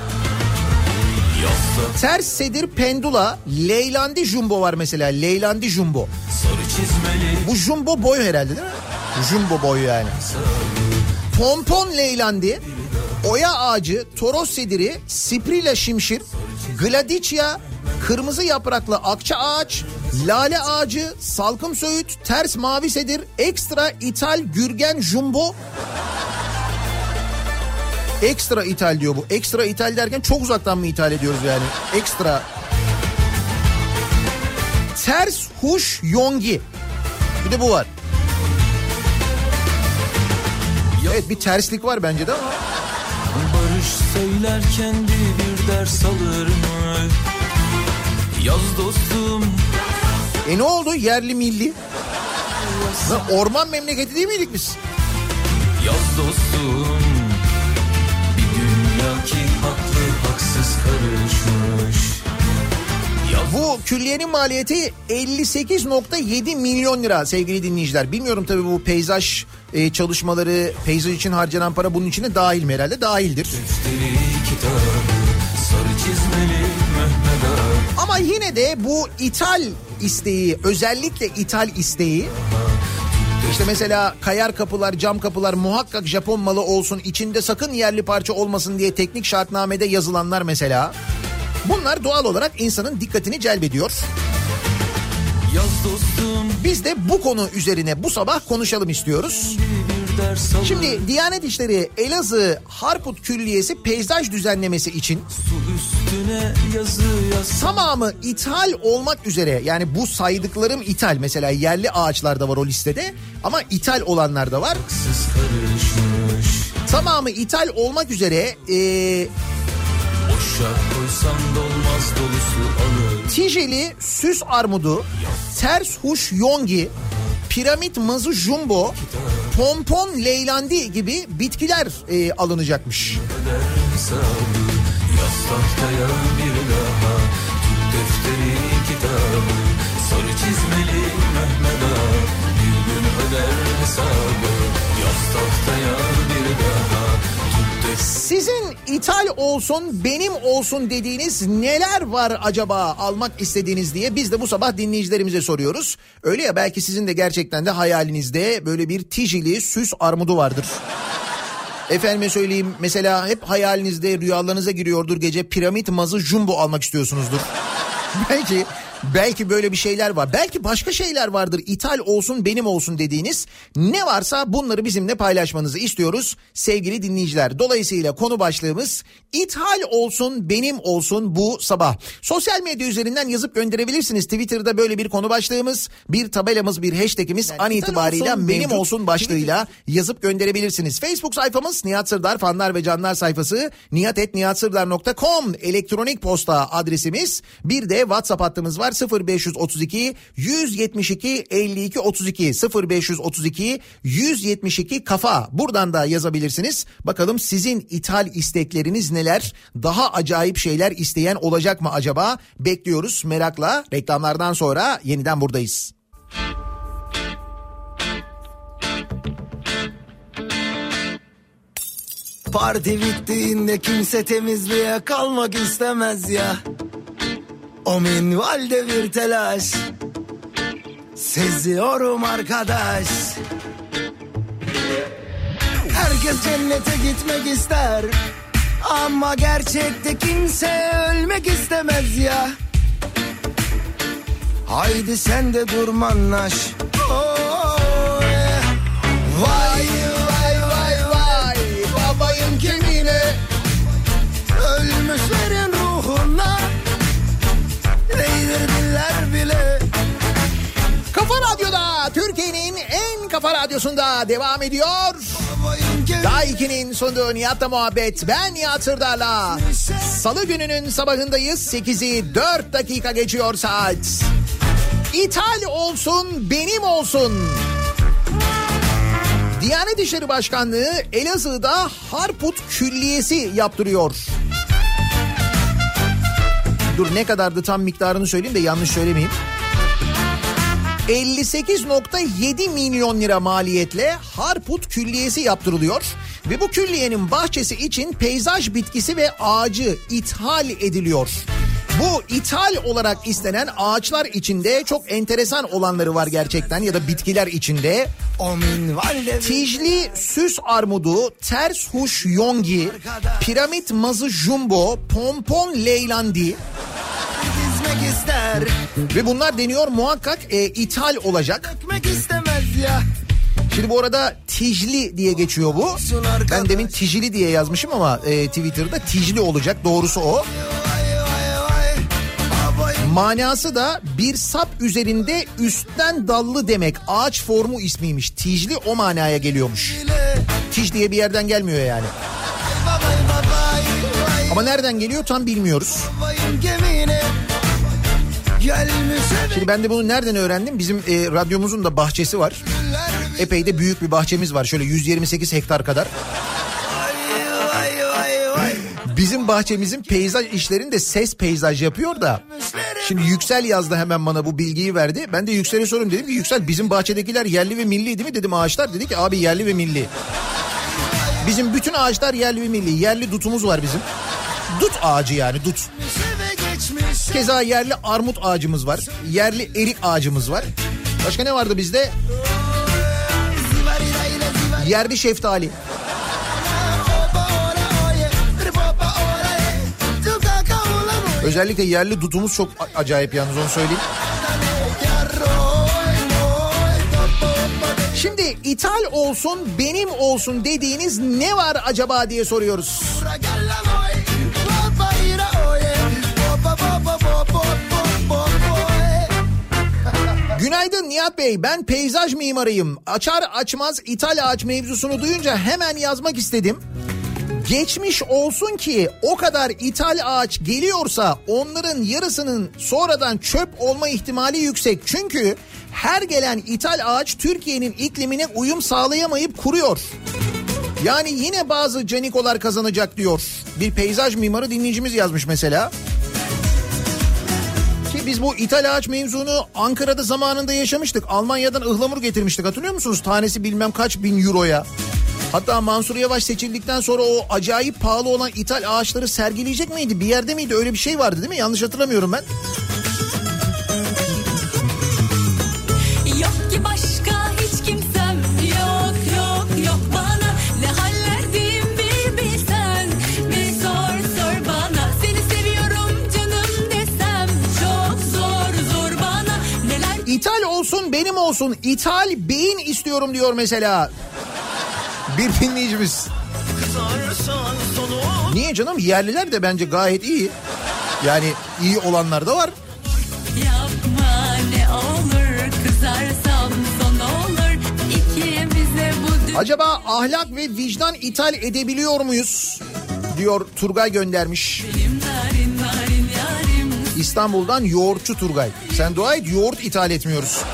Ters sedir pendula, leylandi jumbo var mesela. Leylandi jumbo. Bu jumbo boy herhalde değil mi? Jumbo boy yani. Pompon leylandi, oya ağacı, toros sediri, sprila şimşir, gladicia, kırmızı yapraklı akça ağaç, lale ağacı, salkım söğüt, ters mavi sedir, ekstra ithal gürgen jumbo. Ekstra ithal diyor bu. Ekstra ithal derken çok uzaktan mı ithal ediyoruz yani? Ekstra. Ters huş yongi. Bir de bu var. Evet bir terslik var bence de ama. Barış söylerken bir ders alır mı? Yaz dostum E ne oldu yerli milli? Lan orman memleketi değil miydik biz? Yaz dostum dünya ki haklı haksız karışmış Yaz Bu külliyenin maliyeti 58.7 milyon lira sevgili dinleyiciler. Bilmiyorum tabii bu peyzaj e, çalışmaları, peyzaj için harcanan para bunun içine dahil mi herhalde? Dahildir. kitabı Ama yine de bu ithal isteği, özellikle ithal isteği işte mesela kayar kapılar, cam kapılar muhakkak Japon malı olsun, içinde sakın yerli parça olmasın diye teknik şartnamede yazılanlar mesela. Bunlar doğal olarak insanın dikkatini celbediyor. Biz de bu konu üzerine bu sabah konuşalım istiyoruz. alır Şimdi Diyanet İşleri Elazığ Harput Külliyesi peyzaj düzenlemesi için yazı tamamı ithal olmak üzere yani bu saydıklarım ithal. Mesela yerli ağaçlar da var o listede ama ithal olanlar da var. Tamamı ithal olmak üzere e, alır. Tijeli süs armudu, ters huş yongi, piramit mazı jumbo, pompon leylandi gibi bitkiler e, alınacakmış. Sarı Bir daha Sizin ithal olsun benim olsun dediğiniz neler var acaba almak istediğiniz diye biz de bu sabah dinleyicilerimize soruyoruz. Öyle ya belki sizin de gerçekten de hayalinizde böyle bir tijili süs armudu vardır. Efendime söyleyeyim mesela hep hayalinizde rüyalarınıza giriyordur gece piramit mazı jumbo almak istiyorsunuzdur. belki belki böyle bir şeyler var. Belki başka şeyler vardır. İthal olsun benim olsun dediğiniz. Ne varsa bunları bizimle paylaşmanızı istiyoruz sevgili dinleyiciler. Dolayısıyla konu başlığımız ithal olsun benim olsun bu sabah. Sosyal medya üzerinden yazıp gönderebilirsiniz. Twitter'da böyle bir konu başlığımız, bir tabelamız, bir hashtagimiz an itibariyle olsun, benim mevcut. olsun başlığıyla yazıp gönderebilirsiniz. Facebook sayfamız Nihat Sırdar fanlar ve canlar sayfası nihatetnihatsırdar.com elektronik posta adresimiz. Bir de WhatsApp hattımız var 0532 172 52 32 0532 172 kafa. Buradan da yazabilirsiniz. Bakalım sizin ithal istekleriniz neler? Daha acayip şeyler isteyen olacak mı acaba? Bekliyoruz merakla. Reklamlardan sonra yeniden buradayız. Parti bittiğinde kimse temizliğe kalmak istemez ya. O minvalde bir telaş. Seziyorum arkadaş. Herkes cennete gitmek ister. Ama gerçekte kimse ölmek istemez ya. Haydi sen de durmanlaş. Oh, yeah. Vay kafa radyosunda devam ediyor. Daha 2'nin sunduğu Nihat'la muhabbet. Ben Nihat Sırdar'la. Salı gününün sabahındayız. 8'i 4 dakika geçiyor saat. İthal olsun benim olsun. Diyanet İşleri Başkanlığı Elazığ'da Harput Külliyesi yaptırıyor. Dur ne kadardı tam miktarını söyleyeyim de yanlış söylemeyeyim. 58.7 milyon lira maliyetle Harput Külliyesi yaptırılıyor. Ve bu külliyenin bahçesi için peyzaj bitkisi ve ağacı ithal ediliyor. Bu ithal olarak istenen ağaçlar içinde çok enteresan olanları var gerçekten ya da bitkiler içinde. Tijli süs armudu, ters huş yongi, piramit mazı jumbo, pompon leylandi dizmek ister ve bunlar deniyor muhakkak e, ithal olacak. Dökmek istemez ya Şimdi bu arada Tijli diye geçiyor bu. Ben demin Tijli diye yazmışım ama e, Twitter'da Tijli olacak doğrusu o. Manası da bir sap üzerinde üstten dallı demek. Ağaç formu ismiymiş. Tijli o manaya geliyormuş. Tij diye bir yerden gelmiyor yani. Ama nereden geliyor tam bilmiyoruz. Şimdi ben de bunu nereden öğrendim? Bizim e, radyomuzun da bahçesi var. Epey de büyük bir bahçemiz var. Şöyle 128 hektar kadar. Bizim bahçemizin peyzaj işlerini de ses peyzaj yapıyor da. Şimdi Yüksel yazdı hemen bana bu bilgiyi verdi. Ben de Yüksel'e sordum dedim ki Yüksel bizim bahçedekiler yerli ve milli değil mi dedim ağaçlar. Dedi ki abi yerli ve milli. Bizim bütün ağaçlar yerli ve milli. Yerli dutumuz var bizim. Dut ağacı yani dut. Geçmişe Keza yerli armut ağacımız var. Yerli erik ağacımız var. Başka ne vardı bizde? Yerli şeftali. Özellikle yerli dutumuz çok acayip yalnız onu söyleyeyim. Şimdi ithal olsun benim olsun dediğiniz ne var acaba diye soruyoruz. Günaydın Nihat Bey ben peyzaj mimarıyım. Açar açmaz ithal ağaç mevzusunu duyunca hemen yazmak istedim. Geçmiş olsun ki o kadar ithal ağaç geliyorsa onların yarısının sonradan çöp olma ihtimali yüksek. Çünkü her gelen ithal ağaç Türkiye'nin iklimine uyum sağlayamayıp kuruyor. Yani yine bazı canikolar kazanacak diyor. Bir peyzaj mimarı dinleyicimiz yazmış mesela. Biz bu ithal ağaç mevzunu Ankara'da zamanında yaşamıştık. Almanya'dan ıhlamur getirmiştik hatırlıyor musunuz? Tanesi bilmem kaç bin euroya. Hatta Mansur Yavaş seçildikten sonra o acayip pahalı olan ithal ağaçları sergileyecek miydi? Bir yerde miydi? Öyle bir şey vardı değil mi? Yanlış hatırlamıyorum ben. İthal olsun benim olsun. İthal beyin istiyorum diyor mesela. Bir dinleyicimiz. Niye canım? Yerliler de bence gayet iyi. Yani iyi olanlar da var. yapma ne olur Kızarsam son olur İkimize bu Acaba ahlak ve vicdan ithal edebiliyor muyuz? Diyor Turgay göndermiş. Narin narin yarim İstanbul'dan yoğurtçu Turgay. Sen dua et yoğurt ithal etmiyoruz.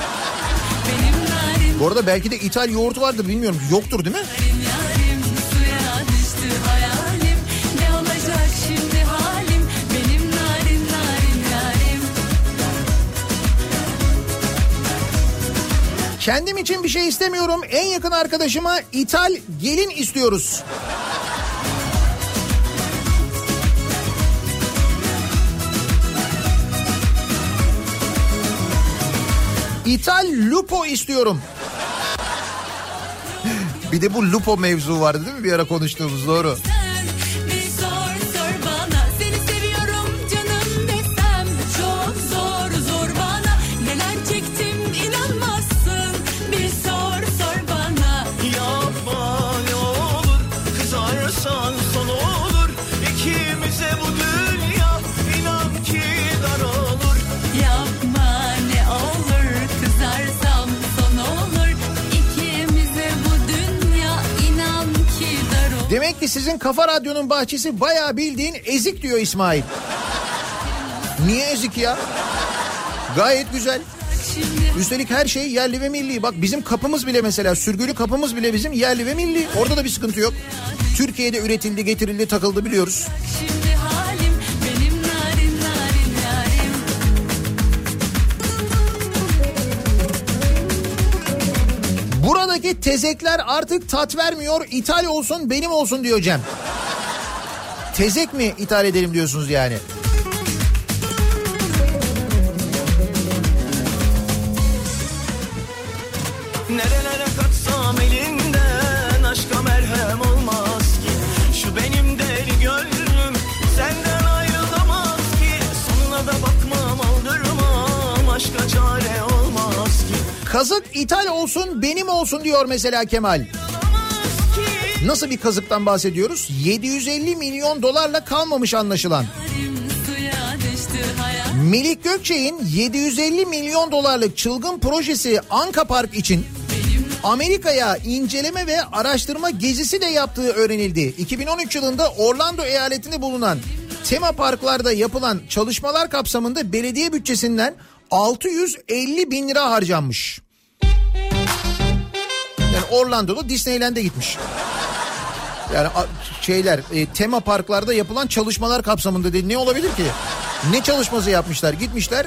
Bu arada belki de ithal yoğurt vardır bilmiyorum. Yoktur değil mi? Kendim için bir şey istemiyorum. En yakın arkadaşıma ithal gelin istiyoruz. İthal lupo istiyorum. Bir de bu lupo mevzu vardı değil mi bir ara konuştuğumuz doğru. Sen ki sizin kafa radyonun bahçesi bayağı bildiğin ezik diyor İsmail. Niye ezik ya? Gayet güzel. Üstelik her şey yerli ve milli. Bak bizim kapımız bile mesela sürgülü kapımız bile bizim yerli ve milli. Orada da bir sıkıntı yok. Türkiye'de üretildi, getirildi, takıldı biliyoruz. şimdi Buradaki tezekler artık tat vermiyor. İthal olsun benim olsun diyor Cem. Tezek mi ithal edelim diyorsunuz yani? Kazık ithal olsun benim olsun diyor mesela Kemal. Nasıl bir kazıktan bahsediyoruz? 750 milyon dolarla kalmamış anlaşılan. Melik Gökçe'nin 750 milyon dolarlık çılgın projesi Anka Park için Amerika'ya inceleme ve araştırma gezisi de yaptığı öğrenildi. 2013 yılında Orlando eyaletinde bulunan tema parklarda yapılan çalışmalar kapsamında belediye bütçesinden 650 bin lira harcanmış. Yani Orlando'da Disneyland'e gitmiş. Yani şeyler e, tema parklarda yapılan çalışmalar kapsamında dedi. Ne olabilir ki? Ne çalışması yapmışlar? Gitmişler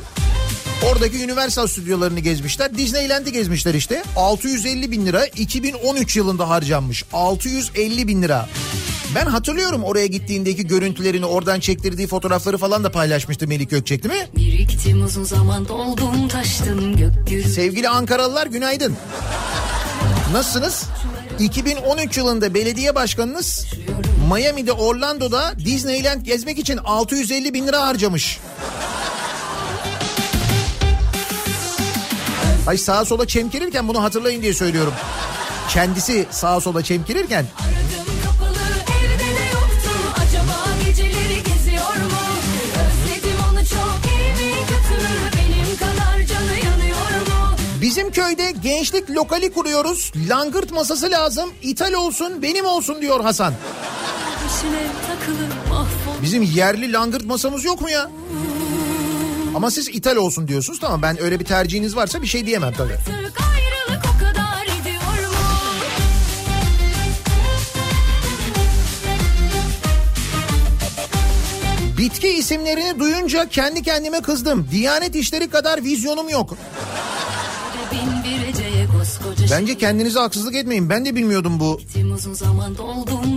oradaki Universal stüdyolarını gezmişler. Disneyland'i gezmişler işte. 650 bin lira 2013 yılında harcanmış. 650 bin lira. Ben hatırlıyorum oraya gittiğindeki görüntülerini oradan çektirdiği fotoğrafları falan da paylaşmıştı Melik Gökçek değil mi? Biriktim uzun zaman doldum taştım gökyüzü Sevgili Ankaralılar günaydın. Nasılsınız? 2013 yılında belediye başkanınız Miami'de Orlando'da Disneyland gezmek için 650 bin lira harcamış. Ay sağa sola çemkirirken bunu hatırlayın diye söylüyorum. Kendisi sağa sola çemkirirken bizim köyde gençlik lokali kuruyoruz. Langırt masası lazım. İthal olsun benim olsun diyor Hasan. Bizim yerli langırt masamız yok mu ya? Ama siz ithal olsun diyorsunuz. Tamam ben öyle bir tercihiniz varsa bir şey diyemem tabii. Bitki isimlerini duyunca kendi kendime kızdım. Diyanet işleri kadar vizyonum yok. Bence kendinize haksızlık etmeyin. Ben de bilmiyordum bu.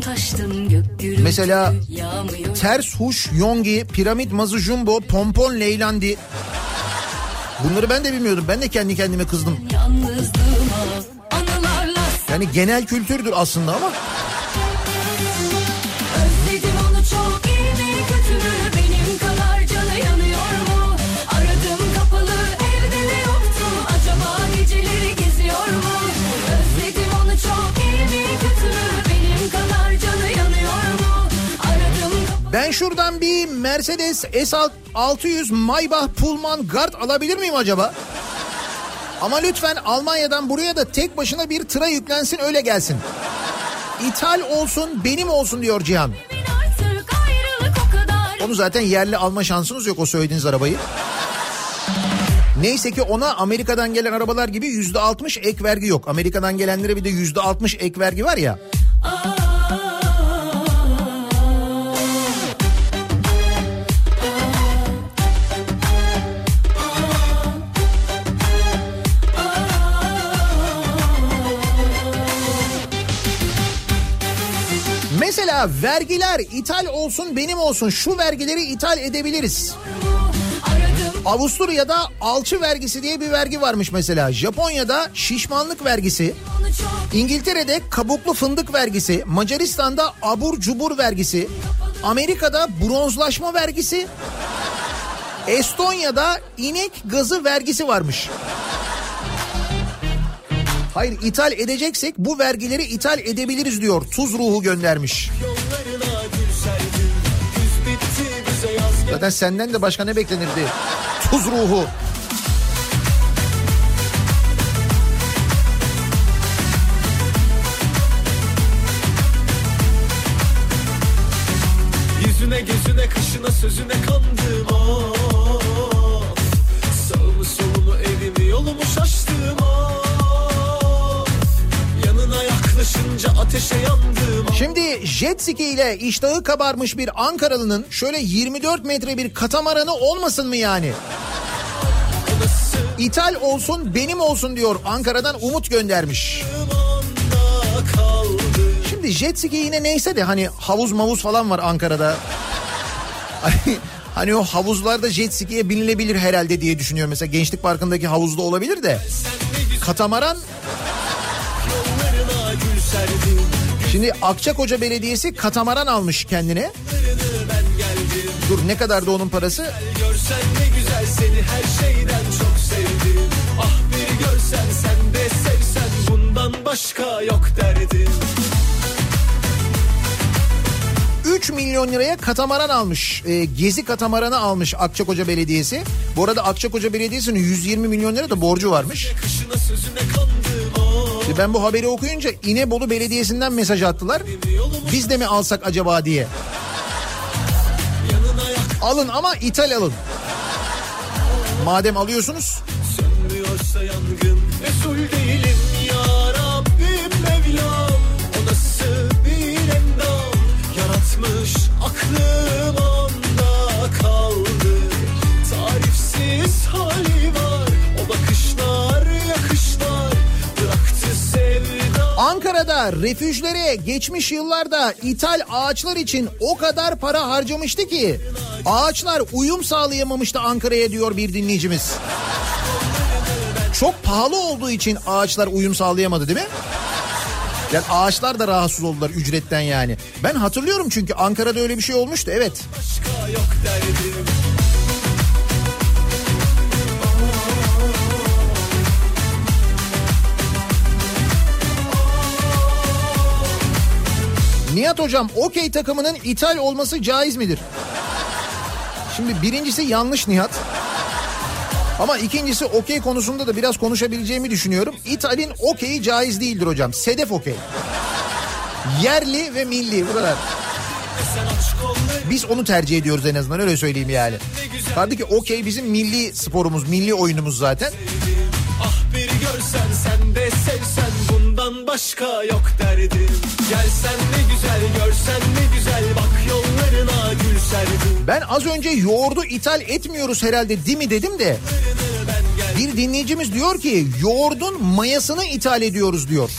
Taştım gürültü Mesela yağmıyor. Ters huş yongi, piramit mazı jumbo, pompon leylandi. Bunları ben de bilmiyordum. Ben de kendi kendime kızdım. Yani genel kültürdür aslında ama şuradan bir Mercedes S600 Maybach Pullman Guard alabilir miyim acaba? Ama lütfen Almanya'dan buraya da tek başına bir tıra yüklensin öyle gelsin. İthal olsun benim olsun diyor Cihan. Onu zaten yerli alma şansınız yok o söylediğiniz arabayı. Neyse ki ona Amerika'dan gelen arabalar gibi yüzde altmış ek vergi yok. Amerika'dan gelenlere bir de yüzde altmış ek vergi var ya. Mesela vergiler ithal olsun benim olsun şu vergileri ithal edebiliriz. Avusturya'da alçı vergisi diye bir vergi varmış mesela. Japonya'da şişmanlık vergisi. İngiltere'de kabuklu fındık vergisi. Macaristan'da abur cubur vergisi. Amerika'da bronzlaşma vergisi. Estonya'da inek gazı vergisi varmış. Hayır ithal edeceksek bu vergileri ithal edebiliriz diyor. Tuz ruhu göndermiş. Zaten senden de başka ne beklenirdi? Tuz ruhu. Yüzüne gözüne kaşına sözüne kandım of Şimdi jet ski ile iştahı kabarmış bir Ankaralı'nın şöyle 24 metre bir katamaranı olmasın mı yani? İthal olsun benim olsun diyor Ankara'dan Umut göndermiş. Şimdi jet ski yine neyse de hani havuz mavuz falan var Ankara'da. Hani, o havuzlarda jet ski'ye binilebilir herhalde diye düşünüyorum. Mesela Gençlik Parkı'ndaki havuzda olabilir de. Katamaran Yollarına gül serdim şimdi Akçakoca Belediyesi katamaran almış kendine. Dur ne kadar da onun parası? Görsen ne güzel seni her şeyden çok sevdim Ah bir görsen sen de sevsen bundan başka yok derdim 3 milyon liraya katamaran almış. Ee, gezi katamaranı almış Akçakoca Belediyesi. Bu arada Akçakoca Belediyesi'nin 120 milyon lira da borcu varmış. Kışına sözüne kandım Ve Ben bu haberi okuyunca İnebolu Belediyesi'nden mesaj attılar. Biz de mi alsak acaba diye. Alın ama ithal alın. Madem alıyorsunuz Sönmüyorsa yangın Ankara'da refüjlere geçmiş yıllarda ithal ağaçlar için o kadar para harcamıştı ki ağaçlar uyum sağlayamamıştı Ankara'ya diyor bir dinleyicimiz. Çok pahalı olduğu için ağaçlar uyum sağlayamadı değil mi? Yani ağaçlar da rahatsız oldular ücretten yani. Ben hatırlıyorum çünkü Ankara'da öyle bir şey olmuştu evet. başka yok derdim Nihat hocam okey takımının ithal olması caiz midir? Şimdi birincisi yanlış Nihat. Ama ikincisi okey konusunda da biraz konuşabileceğimi düşünüyorum. İthal'in okeyi caiz değildir hocam. Sedef okey. Yerli ve milli bu kadar. Biz onu tercih ediyoruz en azından öyle söyleyeyim yani. Halbuki okey bizim milli sporumuz, milli oyunumuz zaten. Ah bir görsen sen de sevsen bundan başka yok derdim Gelsen ne güzel görsen ne güzel bak yollarına gül serdim Ben az önce yoğurdu ithal etmiyoruz herhalde değil mi dedim de. Bir dinleyicimiz diyor ki yoğurdun mayasını ithal ediyoruz diyor.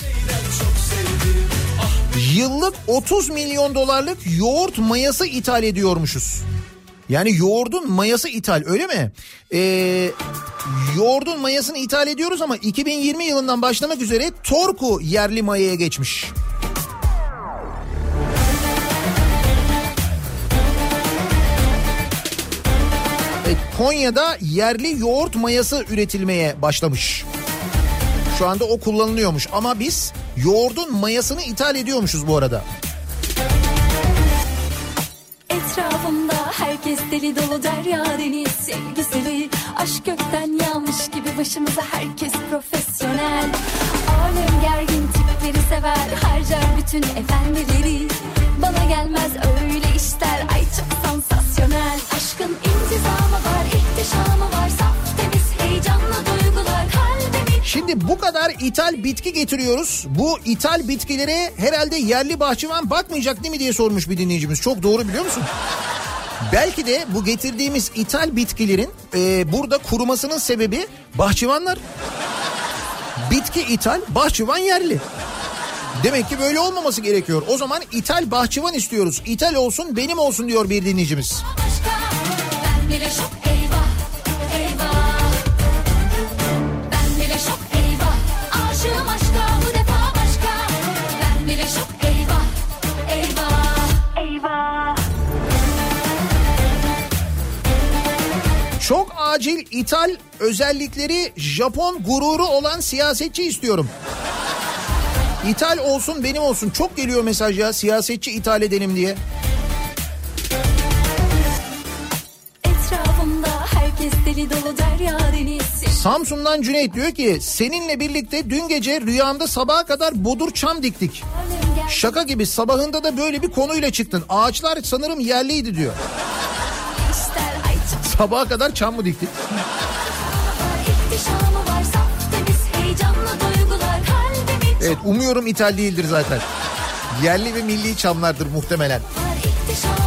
Yıllık 30 milyon dolarlık yoğurt mayası ithal ediyormuşuz. Yani yoğurdun mayası ithal öyle mi? Ee, yoğurdun mayasını ithal ediyoruz ama 2020 yılından başlamak üzere Torku yerli mayaya geçmiş. Konya'da yerli yoğurt mayası üretilmeye başlamış. Şu anda o kullanılıyormuş ama biz yoğurdun mayasını ithal ediyormuşuz bu arada. Etrafımda. Herkes deli dolu derya deniz. Sevgiseli Aşk gökten yağmış gibi başımıza herkes profesyonel. Alem gergin tipleri sever harcar bütün efendileri. Bana gelmez öyle işler ay çok sansasyonel. Aşkın intizamı var ihtişamı var Şimdi bu kadar ithal bitki getiriyoruz. Bu ithal bitkilere herhalde yerli bahçıvan bakmayacak değil mi diye sormuş bir dinleyicimiz. Çok doğru biliyor musun? Belki de bu getirdiğimiz ithal bitkilerin e, burada kurumasının sebebi bahçıvanlar. Bitki ithal, bahçıvan yerli. Demek ki böyle olmaması gerekiyor. O zaman ithal bahçıvan istiyoruz. İthal olsun benim olsun diyor bir dinleyicimiz. başka Ben bile şok Çok acil ithal özellikleri Japon gururu olan siyasetçi istiyorum. İthal olsun benim olsun. Çok geliyor mesaj ya siyasetçi ithal edelim diye. Samsun'dan Cüneyt diyor ki seninle birlikte dün gece rüyamda sabaha kadar bodur çam diktik. Şaka gibi sabahında da böyle bir konuyla çıktın. Ağaçlar sanırım yerliydi diyor. Sabaha kadar çam mı diktik? Evet umuyorum ithal değildir zaten. Yerli ve milli çamlardır muhtemelen. ihtişamı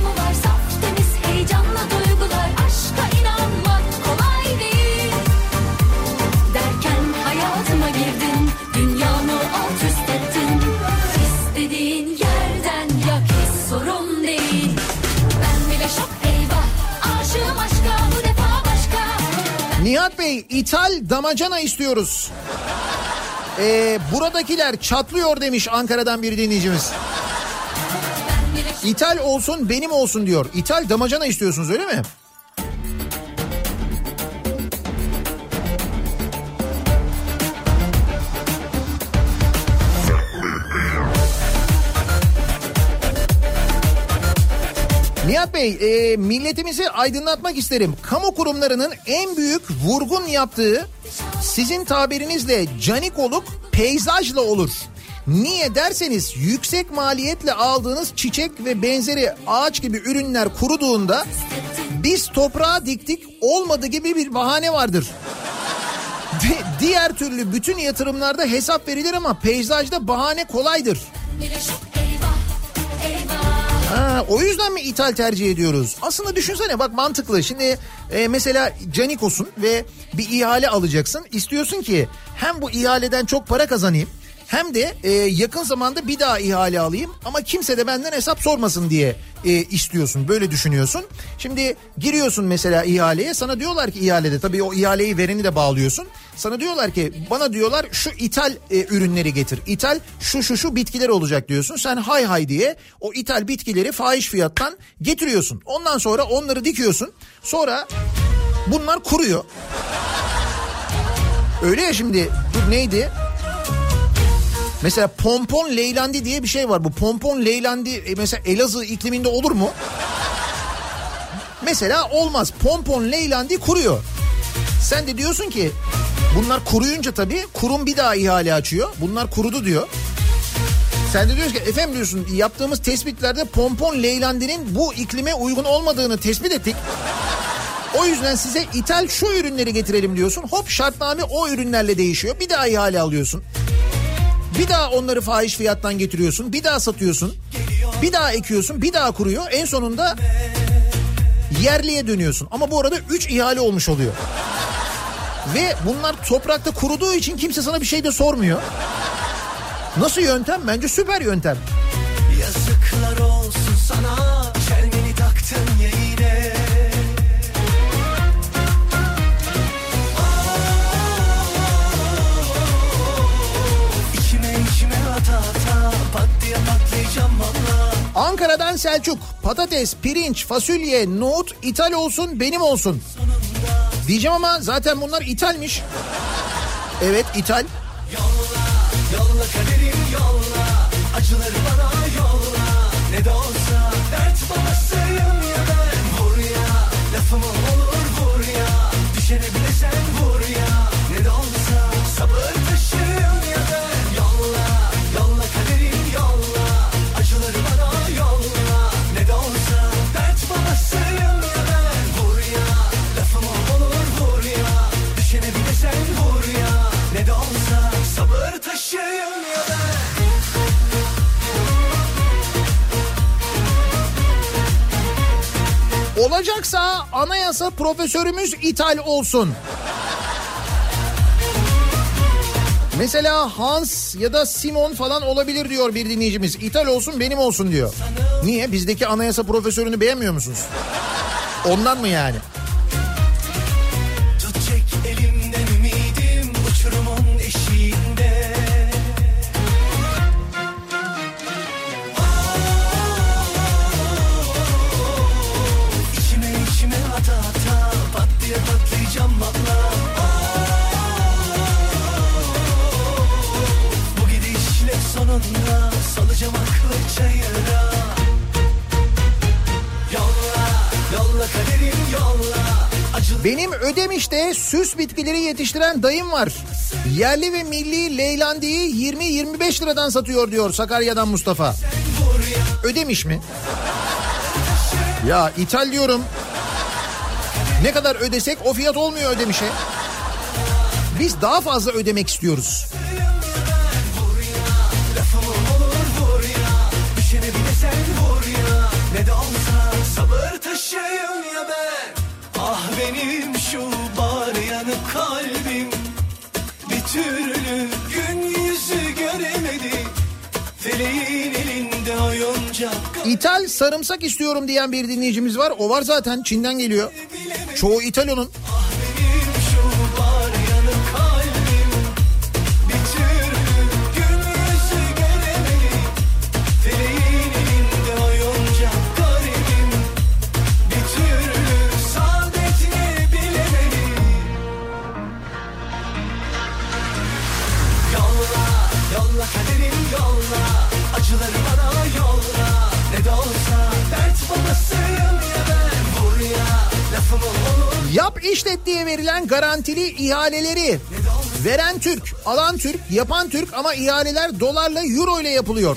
Bey ithal damacana istiyoruz. Ee, buradakiler çatlıyor demiş Ankara'dan bir dinleyicimiz. İthal olsun benim olsun diyor. İthal damacana istiyorsunuz öyle mi? Bey, e, milletimizi aydınlatmak isterim. Kamu kurumlarının en büyük vurgun yaptığı sizin tabirinizle canikoluk peyzajla olur. Niye derseniz yüksek maliyetle aldığınız çiçek ve benzeri ağaç gibi ürünler kuruduğunda biz toprağa diktik olmadı gibi bir bahane vardır. Di- diğer türlü bütün yatırımlarda hesap verilir ama peyzajda bahane kolaydır. eyvah eyvah Ha, o yüzden mi ithal tercih ediyoruz? Aslında düşünsene bak mantıklı. Şimdi e, mesela Canikos'un ve bir ihale alacaksın. İstiyorsun ki hem bu ihaleden çok para kazanayım hem de e, yakın zamanda bir daha ihale alayım ama kimse de benden hesap sormasın diye e, istiyorsun. Böyle düşünüyorsun. Şimdi giriyorsun mesela ihaleye sana diyorlar ki ihalede tabii o ihaleyi vereni de bağlıyorsun. Sana diyorlar ki bana diyorlar şu ithal e, ürünleri getir. İthal şu şu şu bitkiler olacak diyorsun. Sen hay hay diye o ithal bitkileri fahiş fiyattan getiriyorsun. Ondan sonra onları dikiyorsun. Sonra bunlar kuruyor. Öyle ya şimdi dur neydi? Mesela pompon leylandi diye bir şey var. Bu pompon leylandi e, mesela Elazığ ikliminde olur mu? Mesela olmaz. Pompon leylandi kuruyor. Sen de diyorsun ki bunlar kuruyunca tabii kurum bir daha ihale açıyor. Bunlar kurudu diyor. Sen de diyorsun ki efendim diyorsun yaptığımız tespitlerde pompon leylandinin bu iklime uygun olmadığını tespit ettik. O yüzden size ithal şu ürünleri getirelim diyorsun. Hop şartname o ürünlerle değişiyor. Bir daha ihale alıyorsun. Bir daha onları fahiş fiyattan getiriyorsun. Bir daha satıyorsun. Bir daha ekiyorsun. Bir daha kuruyor. En sonunda yerliye dönüyorsun. Ama bu arada 3 ihale olmuş oluyor. Ve bunlar toprakta kuruduğu için kimse sana bir şey de sormuyor. Nasıl yöntem? Bence süper yöntem. Yazıklar olsun sana Ankara'dan Selçuk. Patates, pirinç, fasulye, nohut ithal olsun benim olsun. Diyeceğim ama zaten bunlar ithalmiş. Evet ithal. Yolla yolla Acıları bana yolla Ne de olsa dert babasıyım ya ben Vur ya lafımı olur vur ya Düşene bile Olacaksa anayasa profesörümüz ithal olsun. Mesela Hans ya da Simon falan olabilir diyor bir dinleyicimiz. İthal olsun benim olsun diyor. Niye? Bizdeki anayasa profesörünü beğenmiyor musunuz? Ondan mı yani? Ödemiş'te süs bitkileri yetiştiren dayım var. Yerli ve milli leylandiyi 20-25 liradan satıyor diyor Sakarya'dan Mustafa. Ödemiş mi? Ya ithal diyorum. Ne kadar ödesek o fiyat olmuyor Ödemiş'e. Biz daha fazla ödemek istiyoruz. İthal sarımsak istiyorum diyen bir dinleyicimiz var. O var zaten Çin'den geliyor. Çoğu ithal onun. Diye verilen garantili ihaleleri veren Türk, alan Türk, yapan Türk ama ihaleler dolarla euro ile yapılıyor.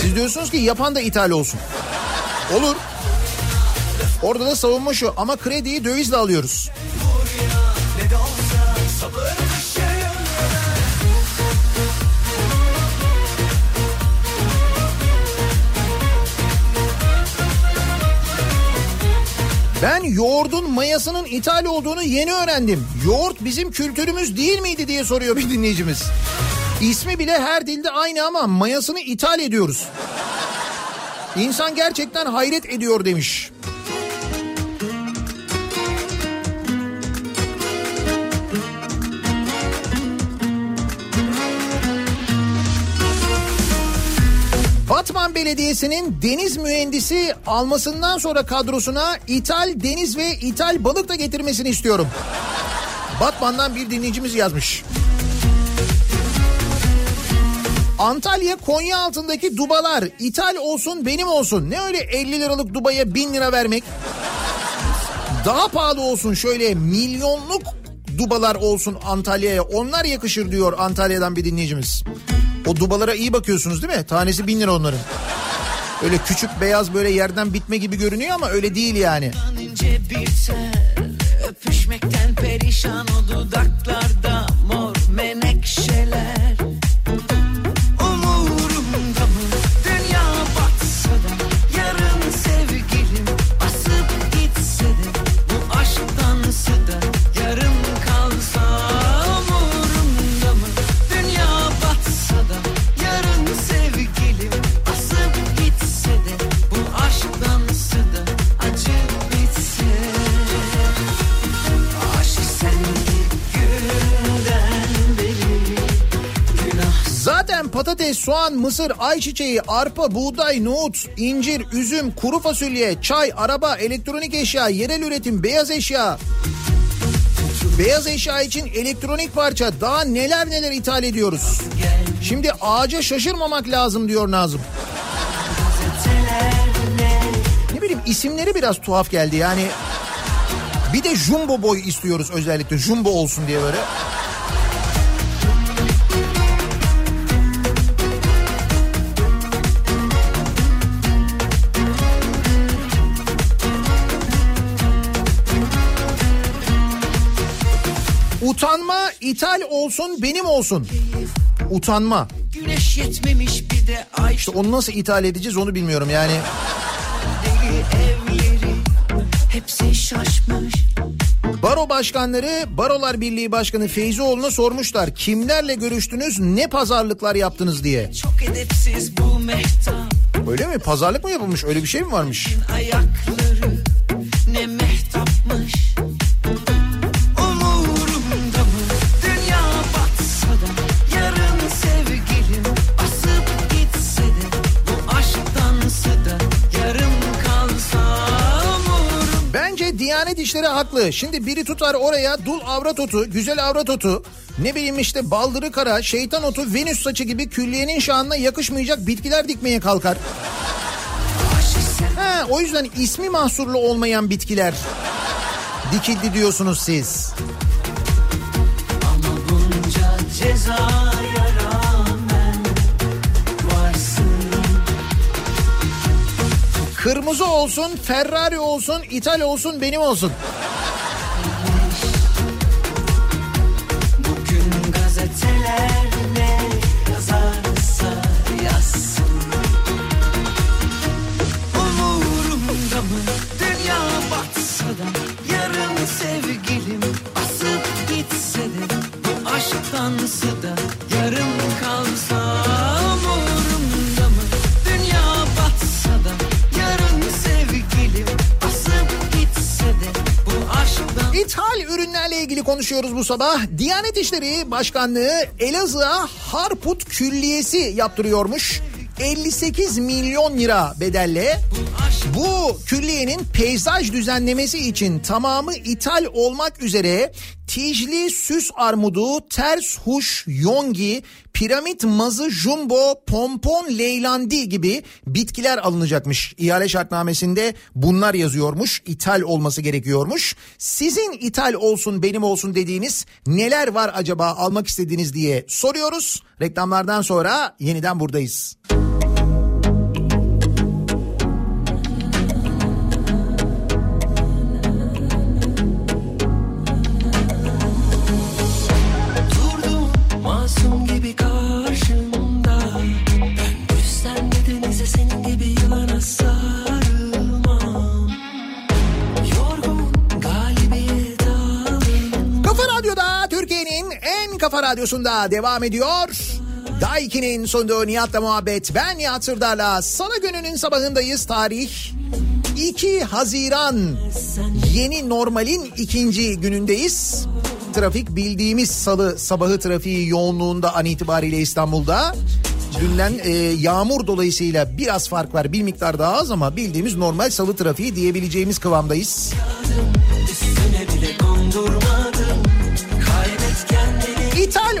Siz diyorsunuz ki yapan da ithal olsun. Olur. Orada da savunma şu ama krediyi dövizle alıyoruz. Ben yoğurdun mayasının ithal olduğunu yeni öğrendim. Yoğurt bizim kültürümüz değil miydi diye soruyor bir dinleyicimiz. İsmi bile her dilde aynı ama mayasını ithal ediyoruz. İnsan gerçekten hayret ediyor demiş. Batman Belediyesi'nin deniz mühendisi almasından sonra kadrosuna ithal deniz ve ithal balık da getirmesini istiyorum. Batman'dan bir dinleyicimiz yazmış. Antalya Konya altındaki dubalar ithal olsun benim olsun. Ne öyle 50 liralık dubaya 1000 lira vermek. Daha pahalı olsun şöyle milyonluk dubalar olsun Antalya'ya. Onlar yakışır diyor Antalya'dan bir dinleyicimiz. O dubalara iyi bakıyorsunuz değil mi? Tanesi 1000 lira onların. Öyle küçük beyaz böyle yerden bitme gibi görünüyor ama öyle değil yani. Öpüşmekten perişan o dudaklarda mor menekşeler patates, soğan, mısır, ayçiçeği, arpa, buğday, nohut, incir, üzüm, kuru fasulye, çay, araba, elektronik eşya, yerel üretim, beyaz eşya. Beyaz eşya için elektronik parça daha neler neler ithal ediyoruz. Şimdi ağaca şaşırmamak lazım diyor Nazım. Ne bileyim isimleri biraz tuhaf geldi yani. Bir de jumbo boy istiyoruz özellikle jumbo olsun diye böyle. Utanma ithal olsun benim olsun. Utanma. Güneş yetmemiş bir de ay İşte onu nasıl ithal edeceğiz onu bilmiyorum yani. deli evleri hepsi şaşmış. Baro başkanları Barolar Birliği Başkanı Feyzioğlu'na sormuşlar. Kimlerle görüştünüz ne pazarlıklar yaptınız diye. Çok edepsiz bu mehtap Öyle mi? Pazarlık mı yapılmış? Öyle bir şey mi varmış? ayakları Diyanet İşleri haklı. Şimdi biri tutar oraya dul avrat otu, güzel avrat otu, ne bileyim işte baldırı kara, şeytan otu, venüs saçı gibi külliyenin şanına yakışmayacak bitkiler dikmeye kalkar. Ha, o yüzden ismi mahsurlu olmayan bitkiler dikildi diyorsunuz siz. Ama bunca cezaya Kırmızı olsun, Ferrari olsun, İtal olsun, benim olsun. Bugün gazeteler ne yazarsa yazsın. Umurumda mı dünya batsa da yarın sevgilim asıp gitse de bu aşktansı da yarım konuşuyoruz bu sabah. Diyanet İşleri Başkanlığı Elazığ'a Harput Külliyesi yaptırıyormuş. 58 milyon lira bedelle bu külliyenin peyzaj düzenlemesi için tamamı ithal olmak üzere Tijli süs armudu, ters huş, yongi, piramit mazı, jumbo, pompon, leylandi gibi bitkiler alınacakmış. İhale şartnamesinde bunlar yazıyormuş. ithal olması gerekiyormuş. Sizin ithal olsun benim olsun dediğiniz neler var acaba almak istediğiniz diye soruyoruz. Reklamlardan sonra yeniden buradayız. Durdum Kafa Radyo'da Türkiye'nin en kafa radyosunda devam ediyor. Daiki'nin sunduğu Nihat'la muhabbet. Ben Nihat Sırdar'la Salı gününün sabahındayız. Tarih 2 Haziran. Yeni normalin ikinci günündeyiz. Trafik bildiğimiz salı sabahı trafiği yoğunluğunda an itibariyle İstanbul'da. Dünden e, yağmur dolayısıyla biraz fark var. Bir miktar daha az ama bildiğimiz normal salı trafiği diyebileceğimiz kıvamdayız. Üstüne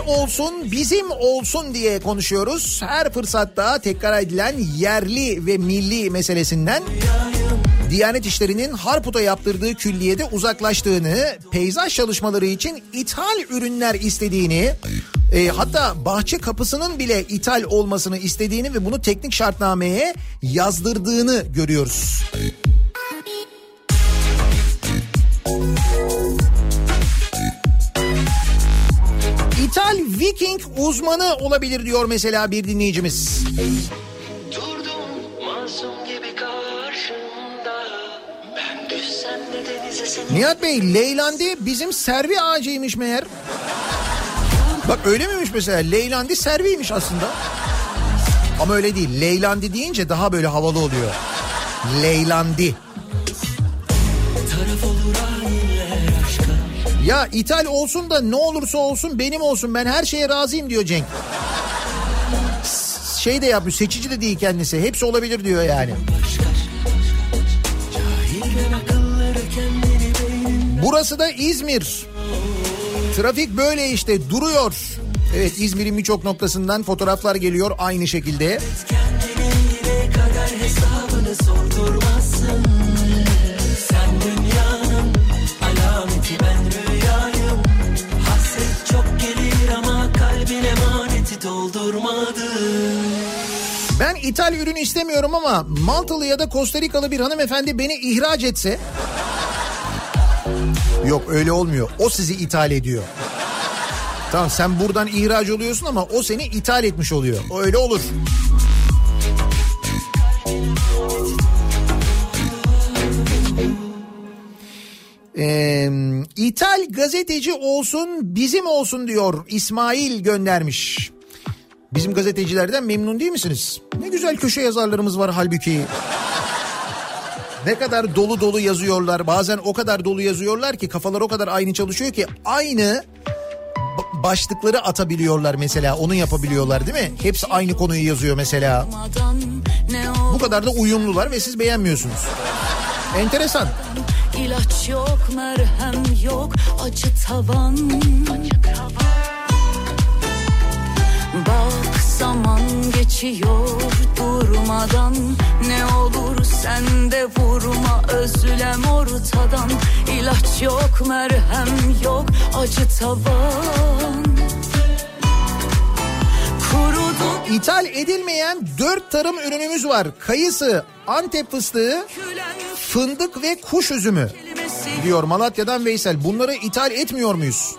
olsun bizim olsun diye konuşuyoruz. Her fırsatta tekrar edilen yerli ve milli meselesinden Diyanet İşleri'nin Harput'a yaptırdığı külliyede uzaklaştığını, peyzaj çalışmaları için ithal ürünler istediğini, e, hatta bahçe kapısının bile ithal olmasını istediğini ve bunu teknik şartnameye yazdırdığını görüyoruz. İthal Viking uzmanı olabilir diyor mesela bir dinleyicimiz. Nihat Bey Leylandi bizim servi ağacıymış meğer. Bak öyle miymiş mesela Leylandi serviymiş aslında. Ama öyle değil. Leylandi deyince daha böyle havalı oluyor. Leylandi. Ya ithal olsun da ne olursa olsun benim olsun ben her şeye razıyım diyor Cenk. şey de yapmış seçici de değil kendisi. Hepsi olabilir diyor yani. Burası da İzmir. Trafik böyle işte duruyor. Evet İzmir'in birçok noktasından fotoğraflar geliyor aynı şekilde. Kendine kadar hesabını sordurmazsın doldurmadım Ben ithal ürün istemiyorum ama Maltalı ya da Kostarikalı bir hanımefendi beni ihraç etse... Yok öyle olmuyor. O sizi ithal ediyor. Tamam sen buradan ihraç oluyorsun ama o seni ithal etmiş oluyor. O öyle olur. Ee, ithal gazeteci olsun bizim olsun diyor İsmail göndermiş. Bizim gazetecilerden memnun değil misiniz? Ne güzel köşe yazarlarımız var halbuki. Ne kadar dolu dolu yazıyorlar. Bazen o kadar dolu yazıyorlar ki kafalar o kadar aynı çalışıyor ki aynı ba- başlıkları atabiliyorlar mesela. Onu yapabiliyorlar değil mi? Hepsi aynı konuyu yazıyor mesela. Bu kadar da uyumlular ve siz beğenmiyorsunuz. Enteresan. İlaç yok, merhem yok, acı tavan. Bak zaman geçiyor durmadan Ne olur sen de vurma özlem ortadan İlaç yok, merhem yok, acı tavan. Kurudu İthal edilmeyen dört tarım ürünümüz var. Kayısı, Antep fıstığı, fındık ve kuş üzümü diyor Malatya'dan Veysel. Bunları ithal etmiyor muyuz?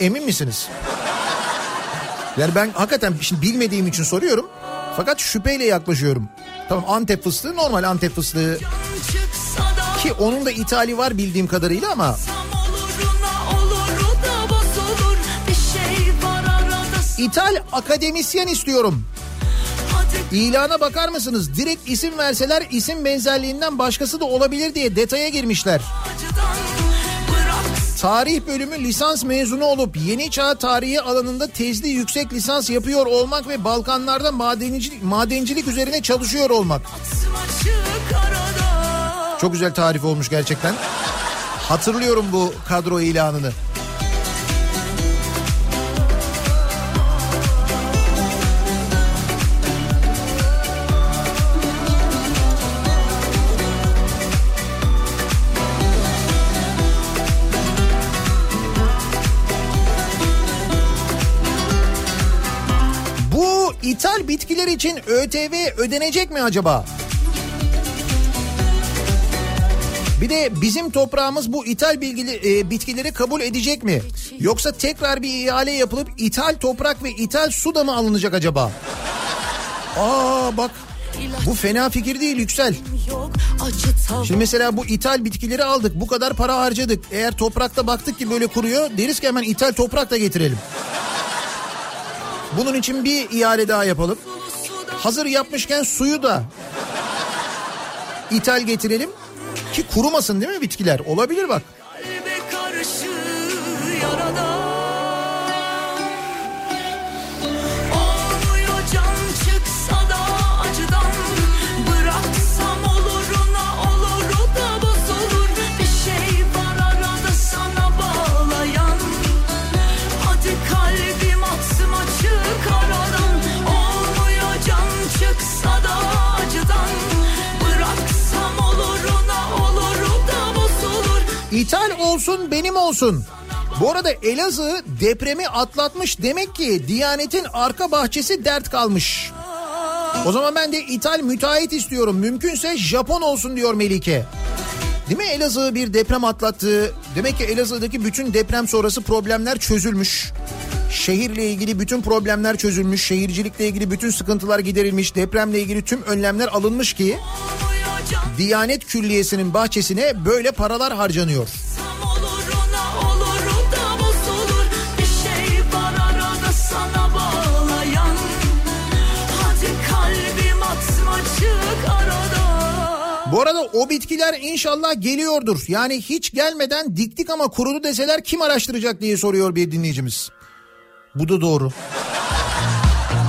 Emin misiniz? Yani ben hakikaten şimdi bilmediğim için soruyorum. Fakat şüpheyle yaklaşıyorum. Tamam Antep fıstığı normal Antep fıstığı ki onun da ithali var bildiğim kadarıyla ama ithal akademisyen istiyorum. İlana bakar mısınız? Direkt isim verseler isim benzerliğinden başkası da olabilir diye detaya girmişler. acıdan Tarih bölümü lisans mezunu olup yeni çağ tarihi alanında tezli yüksek lisans yapıyor olmak ve Balkanlarda madencilik, madencilik üzerine çalışıyor olmak. Çok güzel tarif olmuş gerçekten. Hatırlıyorum bu kadro ilanını. İçin ÖTV ödenecek mi acaba? Bir de bizim toprağımız bu ithal bilgili, e, bitkileri kabul edecek mi? Yoksa tekrar bir ihale yapılıp ithal toprak ve ithal su da mı alınacak acaba? Aa bak bu fena fikir değil Yüksel. Şimdi mesela bu ithal bitkileri aldık bu kadar para harcadık. Eğer toprakta baktık ki böyle kuruyor deriz ki hemen ithal toprak da getirelim. Bunun için bir ihale daha yapalım. Hazır yapmışken suyu da ithal getirelim ki kurumasın değil mi bitkiler? Olabilir bak. Kalbe karşı yarada İthal olsun benim olsun. Bu arada Elazığ depremi atlatmış demek ki Diyanet'in arka bahçesi dert kalmış. O zaman ben de ithal müteahhit istiyorum. Mümkünse Japon olsun diyor Melike. Değil mi Elazığ bir deprem atlattı. Demek ki Elazığ'daki bütün deprem sonrası problemler çözülmüş. Şehirle ilgili bütün problemler çözülmüş. Şehircilikle ilgili bütün sıkıntılar giderilmiş. Depremle ilgili tüm önlemler alınmış ki Diyanet Külliyesi'nin bahçesine böyle paralar harcanıyor. Şey Bu arada o bitkiler inşallah geliyordur. Yani hiç gelmeden diktik ama kurudu deseler kim araştıracak diye soruyor bir dinleyicimiz. Bu da doğru.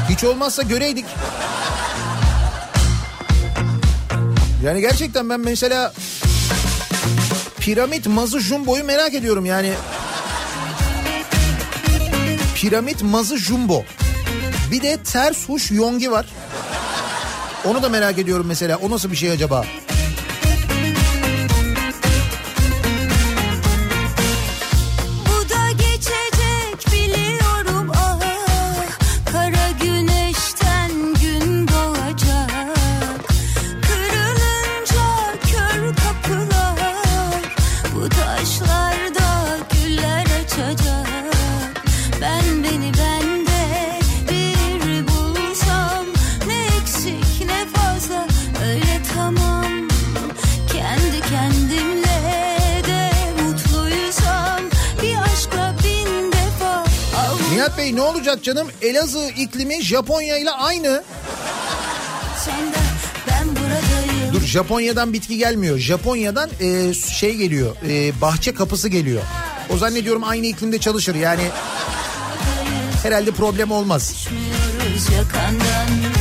Hiç olmazsa göreydik. Yani gerçekten ben mesela piramit mazı jumbo'yu merak ediyorum yani. Piramit mazı jumbo. Bir de ters huş yongi var. Onu da merak ediyorum mesela. O nasıl bir şey acaba? Bey ne olacak canım? Elazığ iklimi Japonya ile aynı. Dur Japonya'dan bitki gelmiyor. Japonya'dan e, şey geliyor. e, bahçe kapısı geliyor. O zannediyorum aynı iklimde çalışır. Yani herhalde problem olmaz. Yakandan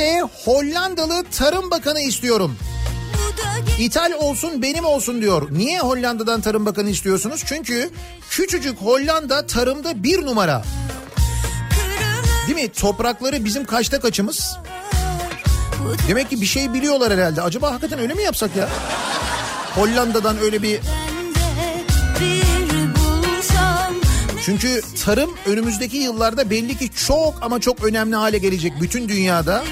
mümkünse Hollandalı Tarım Bakanı istiyorum. İthal olsun benim olsun diyor. Niye Hollanda'dan Tarım Bakanı istiyorsunuz? Çünkü küçücük Hollanda tarımda bir numara. Değil mi? Toprakları bizim kaçta kaçımız? Demek ki bir şey biliyorlar herhalde. Acaba hakikaten öyle mi yapsak ya? Hollanda'dan öyle bir... Çünkü tarım önümüzdeki yıllarda belli ki çok ama çok önemli hale gelecek bütün dünyada.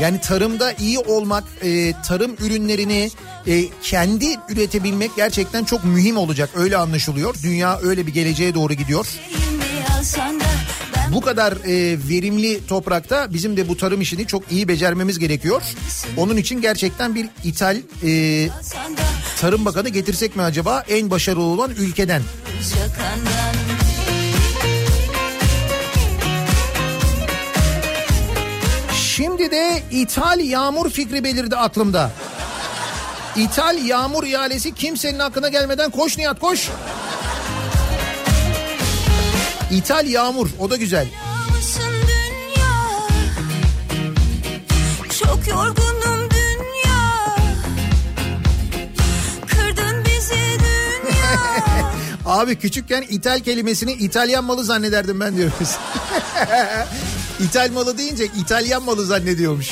Yani tarımda iyi olmak, e, tarım ürünlerini e, kendi üretebilmek gerçekten çok mühim olacak. Öyle anlaşılıyor. Dünya öyle bir geleceğe doğru gidiyor. Bu kadar e, verimli toprakta bizim de bu tarım işini çok iyi becermemiz gerekiyor. Onun için gerçekten bir ithal e, tarım bakanı getirsek mi acaba en başarılı olan ülkeden? yakandan Şimdi de ithal yağmur fikri belirdi aklımda. İthal yağmur ihalesi kimsenin aklına gelmeden koş Nihat koş. İthal yağmur o da güzel. Dünya Çok yorgunum dünya Kırdın bizi dünya Abi küçükken ithal kelimesini İtalyan malı zannederdim ben diyoruz. İthal malı deyince İtalyan malı zannediyormuş.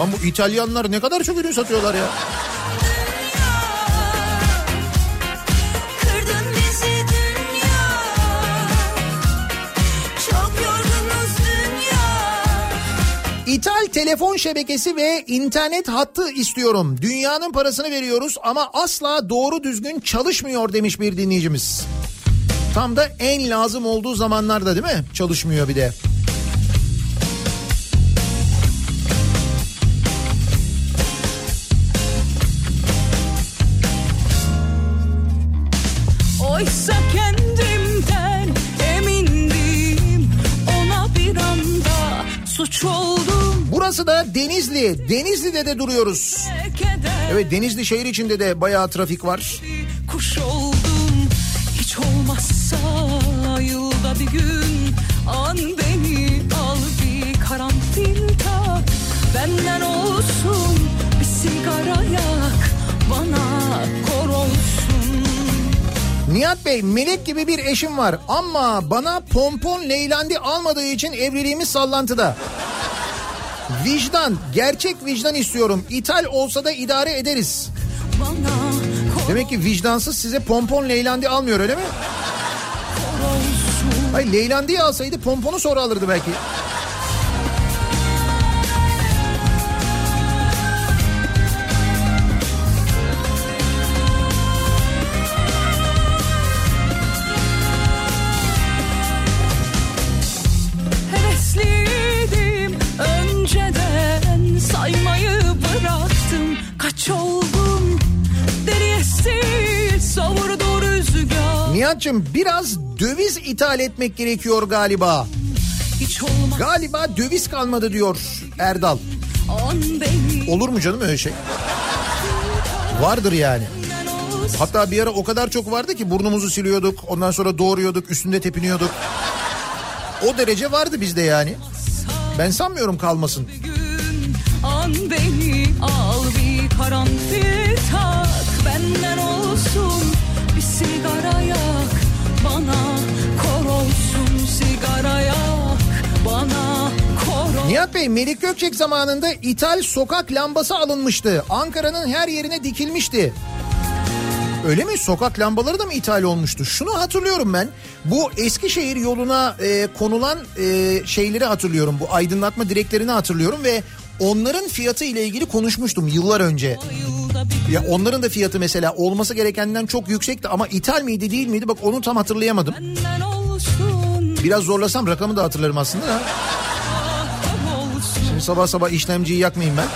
Lan bu İtalyanlar ne kadar çok ürün satıyorlar ya. İthal telefon şebekesi ve internet hattı istiyorum. Dünyanın parasını veriyoruz ama asla doğru düzgün çalışmıyor demiş bir dinleyicimiz. Tam da en lazım olduğu zamanlarda değil mi? Çalışmıyor bir de. Oysa kendimden emindim Ona bir anda suç oldum Burası da Denizli. Denizli'de de duruyoruz. Evet Denizli şehir içinde de bayağı trafik var. kuş oldum Hiç olmazsa yılda bir gün An Nihat Bey melek gibi bir eşim var ama bana pompon leylandi almadığı için evliliğimiz sallantıda. Vicdan, gerçek vicdan istiyorum. İthal olsa da idare ederiz. Demek ki vicdansız size pompon leylandi almıyor öyle mi? Hayır leylandiyi alsaydı pomponu sonra alırdı belki. Nihat'cığım biraz döviz ithal etmek gerekiyor galiba. Galiba döviz kalmadı diyor Erdal. Olur mu canım öyle şey? Vardır yani. Hatta bir ara o kadar çok vardı ki burnumuzu siliyorduk. Ondan sonra doğruyorduk, üstünde tepiniyorduk. O derece vardı bizde yani. Ben sanmıyorum kalmasın. gün an beni al bir karanfil tak benden olsun bir sigara Nihat Bey Melik Gökçek zamanında ithal sokak lambası alınmıştı. Ankara'nın her yerine dikilmişti. Öyle mi? Sokak lambaları da mı ithal olmuştu? Şunu hatırlıyorum ben. Bu Eskişehir yoluna e, konulan e, şeyleri hatırlıyorum. Bu aydınlatma direklerini hatırlıyorum ve onların fiyatı ile ilgili konuşmuştum yıllar önce. Ya onların da fiyatı mesela olması gerekenden çok yüksekti ama ithal miydi değil miydi? Bak onu tam hatırlayamadım. Biraz zorlasam rakamı da hatırlarım aslında da. Sabah sabah işlemciyi yakmayayım ben.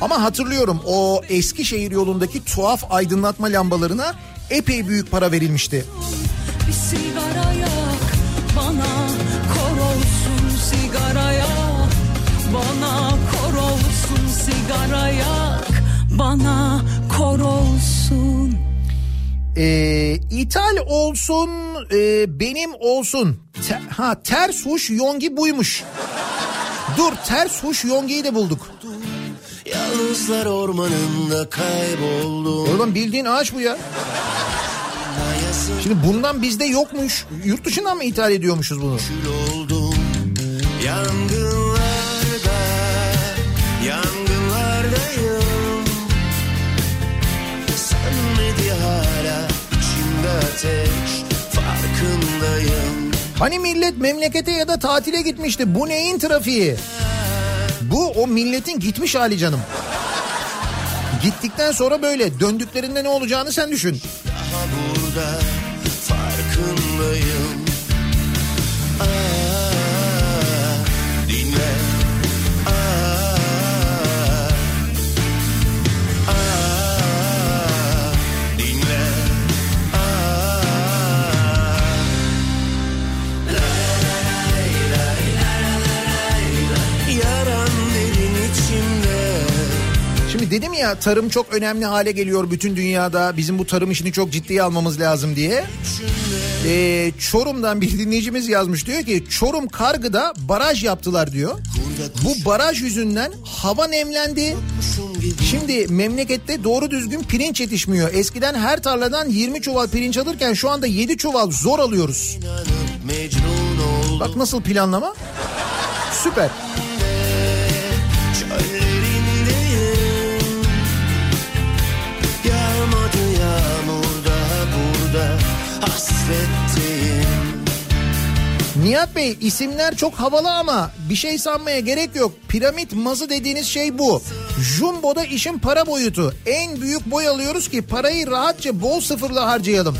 Ama hatırlıyorum o Eskişehir yolundaki tuhaf aydınlatma lambalarına epey büyük para verilmişti. Bir sigara yak bana kor olsun sigara yak bana kor olsun sigara yak bana kor olsun Ee, ithal olsun e, benim olsun. Te- ha ters huş yongi buymuş. Dur ters huş yongiyi de bulduk. Yalnızlar ormanında kayboldum Oğlum bildiğin ağaç bu ya. Şimdi bundan bizde yokmuş. Yurt dışından mı ithal ediyormuşuz bunu? Kül oldum Yangınlarda ateş Farkındayım Hani millet memlekete ya da tatile gitmişti. Bu neyin trafiği? Bu o milletin gitmiş hali canım. Gittikten sonra böyle döndüklerinde ne olacağını sen düşün. Daha burada farkındayım dedim ya tarım çok önemli hale geliyor bütün dünyada. Bizim bu tarım işini çok ciddiye almamız lazım diye. Ee, Çorum'dan bir dinleyicimiz yazmış diyor ki Çorum Kargı'da baraj yaptılar diyor. Bu baraj yüzünden hava nemlendi. Şimdi memlekette doğru düzgün pirinç yetişmiyor. Eskiden her tarladan 20 çuval pirinç alırken şu anda 7 çuval zor alıyoruz. Bak nasıl planlama? Süper. Nihat Bey isimler çok havalı ama bir şey sanmaya gerek yok. Piramit mazı dediğiniz şey bu. Jumbo'da işin para boyutu. En büyük boy alıyoruz ki parayı rahatça bol sıfırla harcayalım.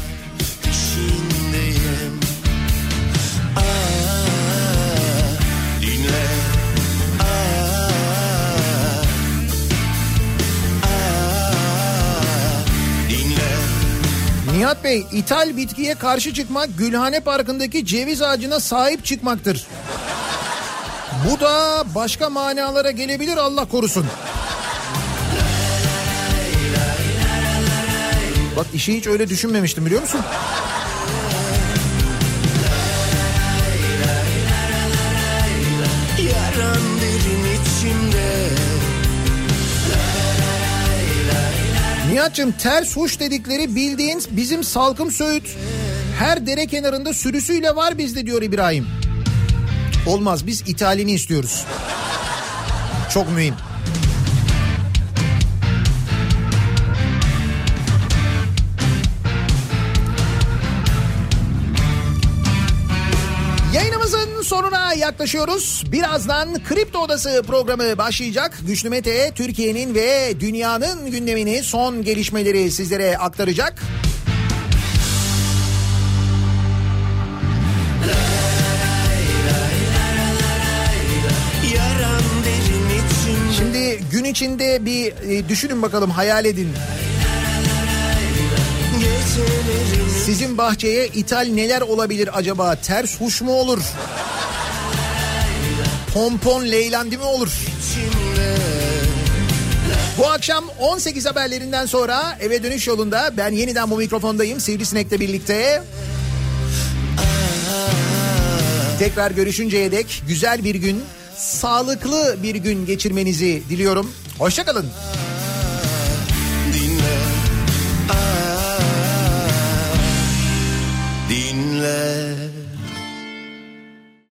Nihat Bey ithal bitkiye karşı çıkmak Gülhane Parkı'ndaki ceviz ağacına sahip çıkmaktır. Bu da başka manalara gelebilir Allah korusun. Bak işi hiç öyle düşünmemiştim biliyor musun? Nihat'cığım ters huş dedikleri bildiğin bizim salkım söğüt. Her dere kenarında sürüsüyle var bizde diyor İbrahim. Olmaz biz ithalini istiyoruz. Çok mühim. Yaklaşıyoruz. Birazdan Kripto Odası programı başlayacak. Güçlü Mete Türkiye'nin ve dünyanın gündemini son gelişmeleri sizlere aktaracak. Şimdi gün içinde bir e, düşünün bakalım hayal edin. Sizin bahçeye ithal neler olabilir acaba? Ters huş mu olur? Pompon Leylendi mi olur? Bu akşam 18 haberlerinden sonra eve dönüş yolunda ben yeniden bu mikrofondayım Sivrisinek'le birlikte. Tekrar görüşünceye dek güzel bir gün, sağlıklı bir gün geçirmenizi diliyorum. Hoşçakalın. Dinle, dinle.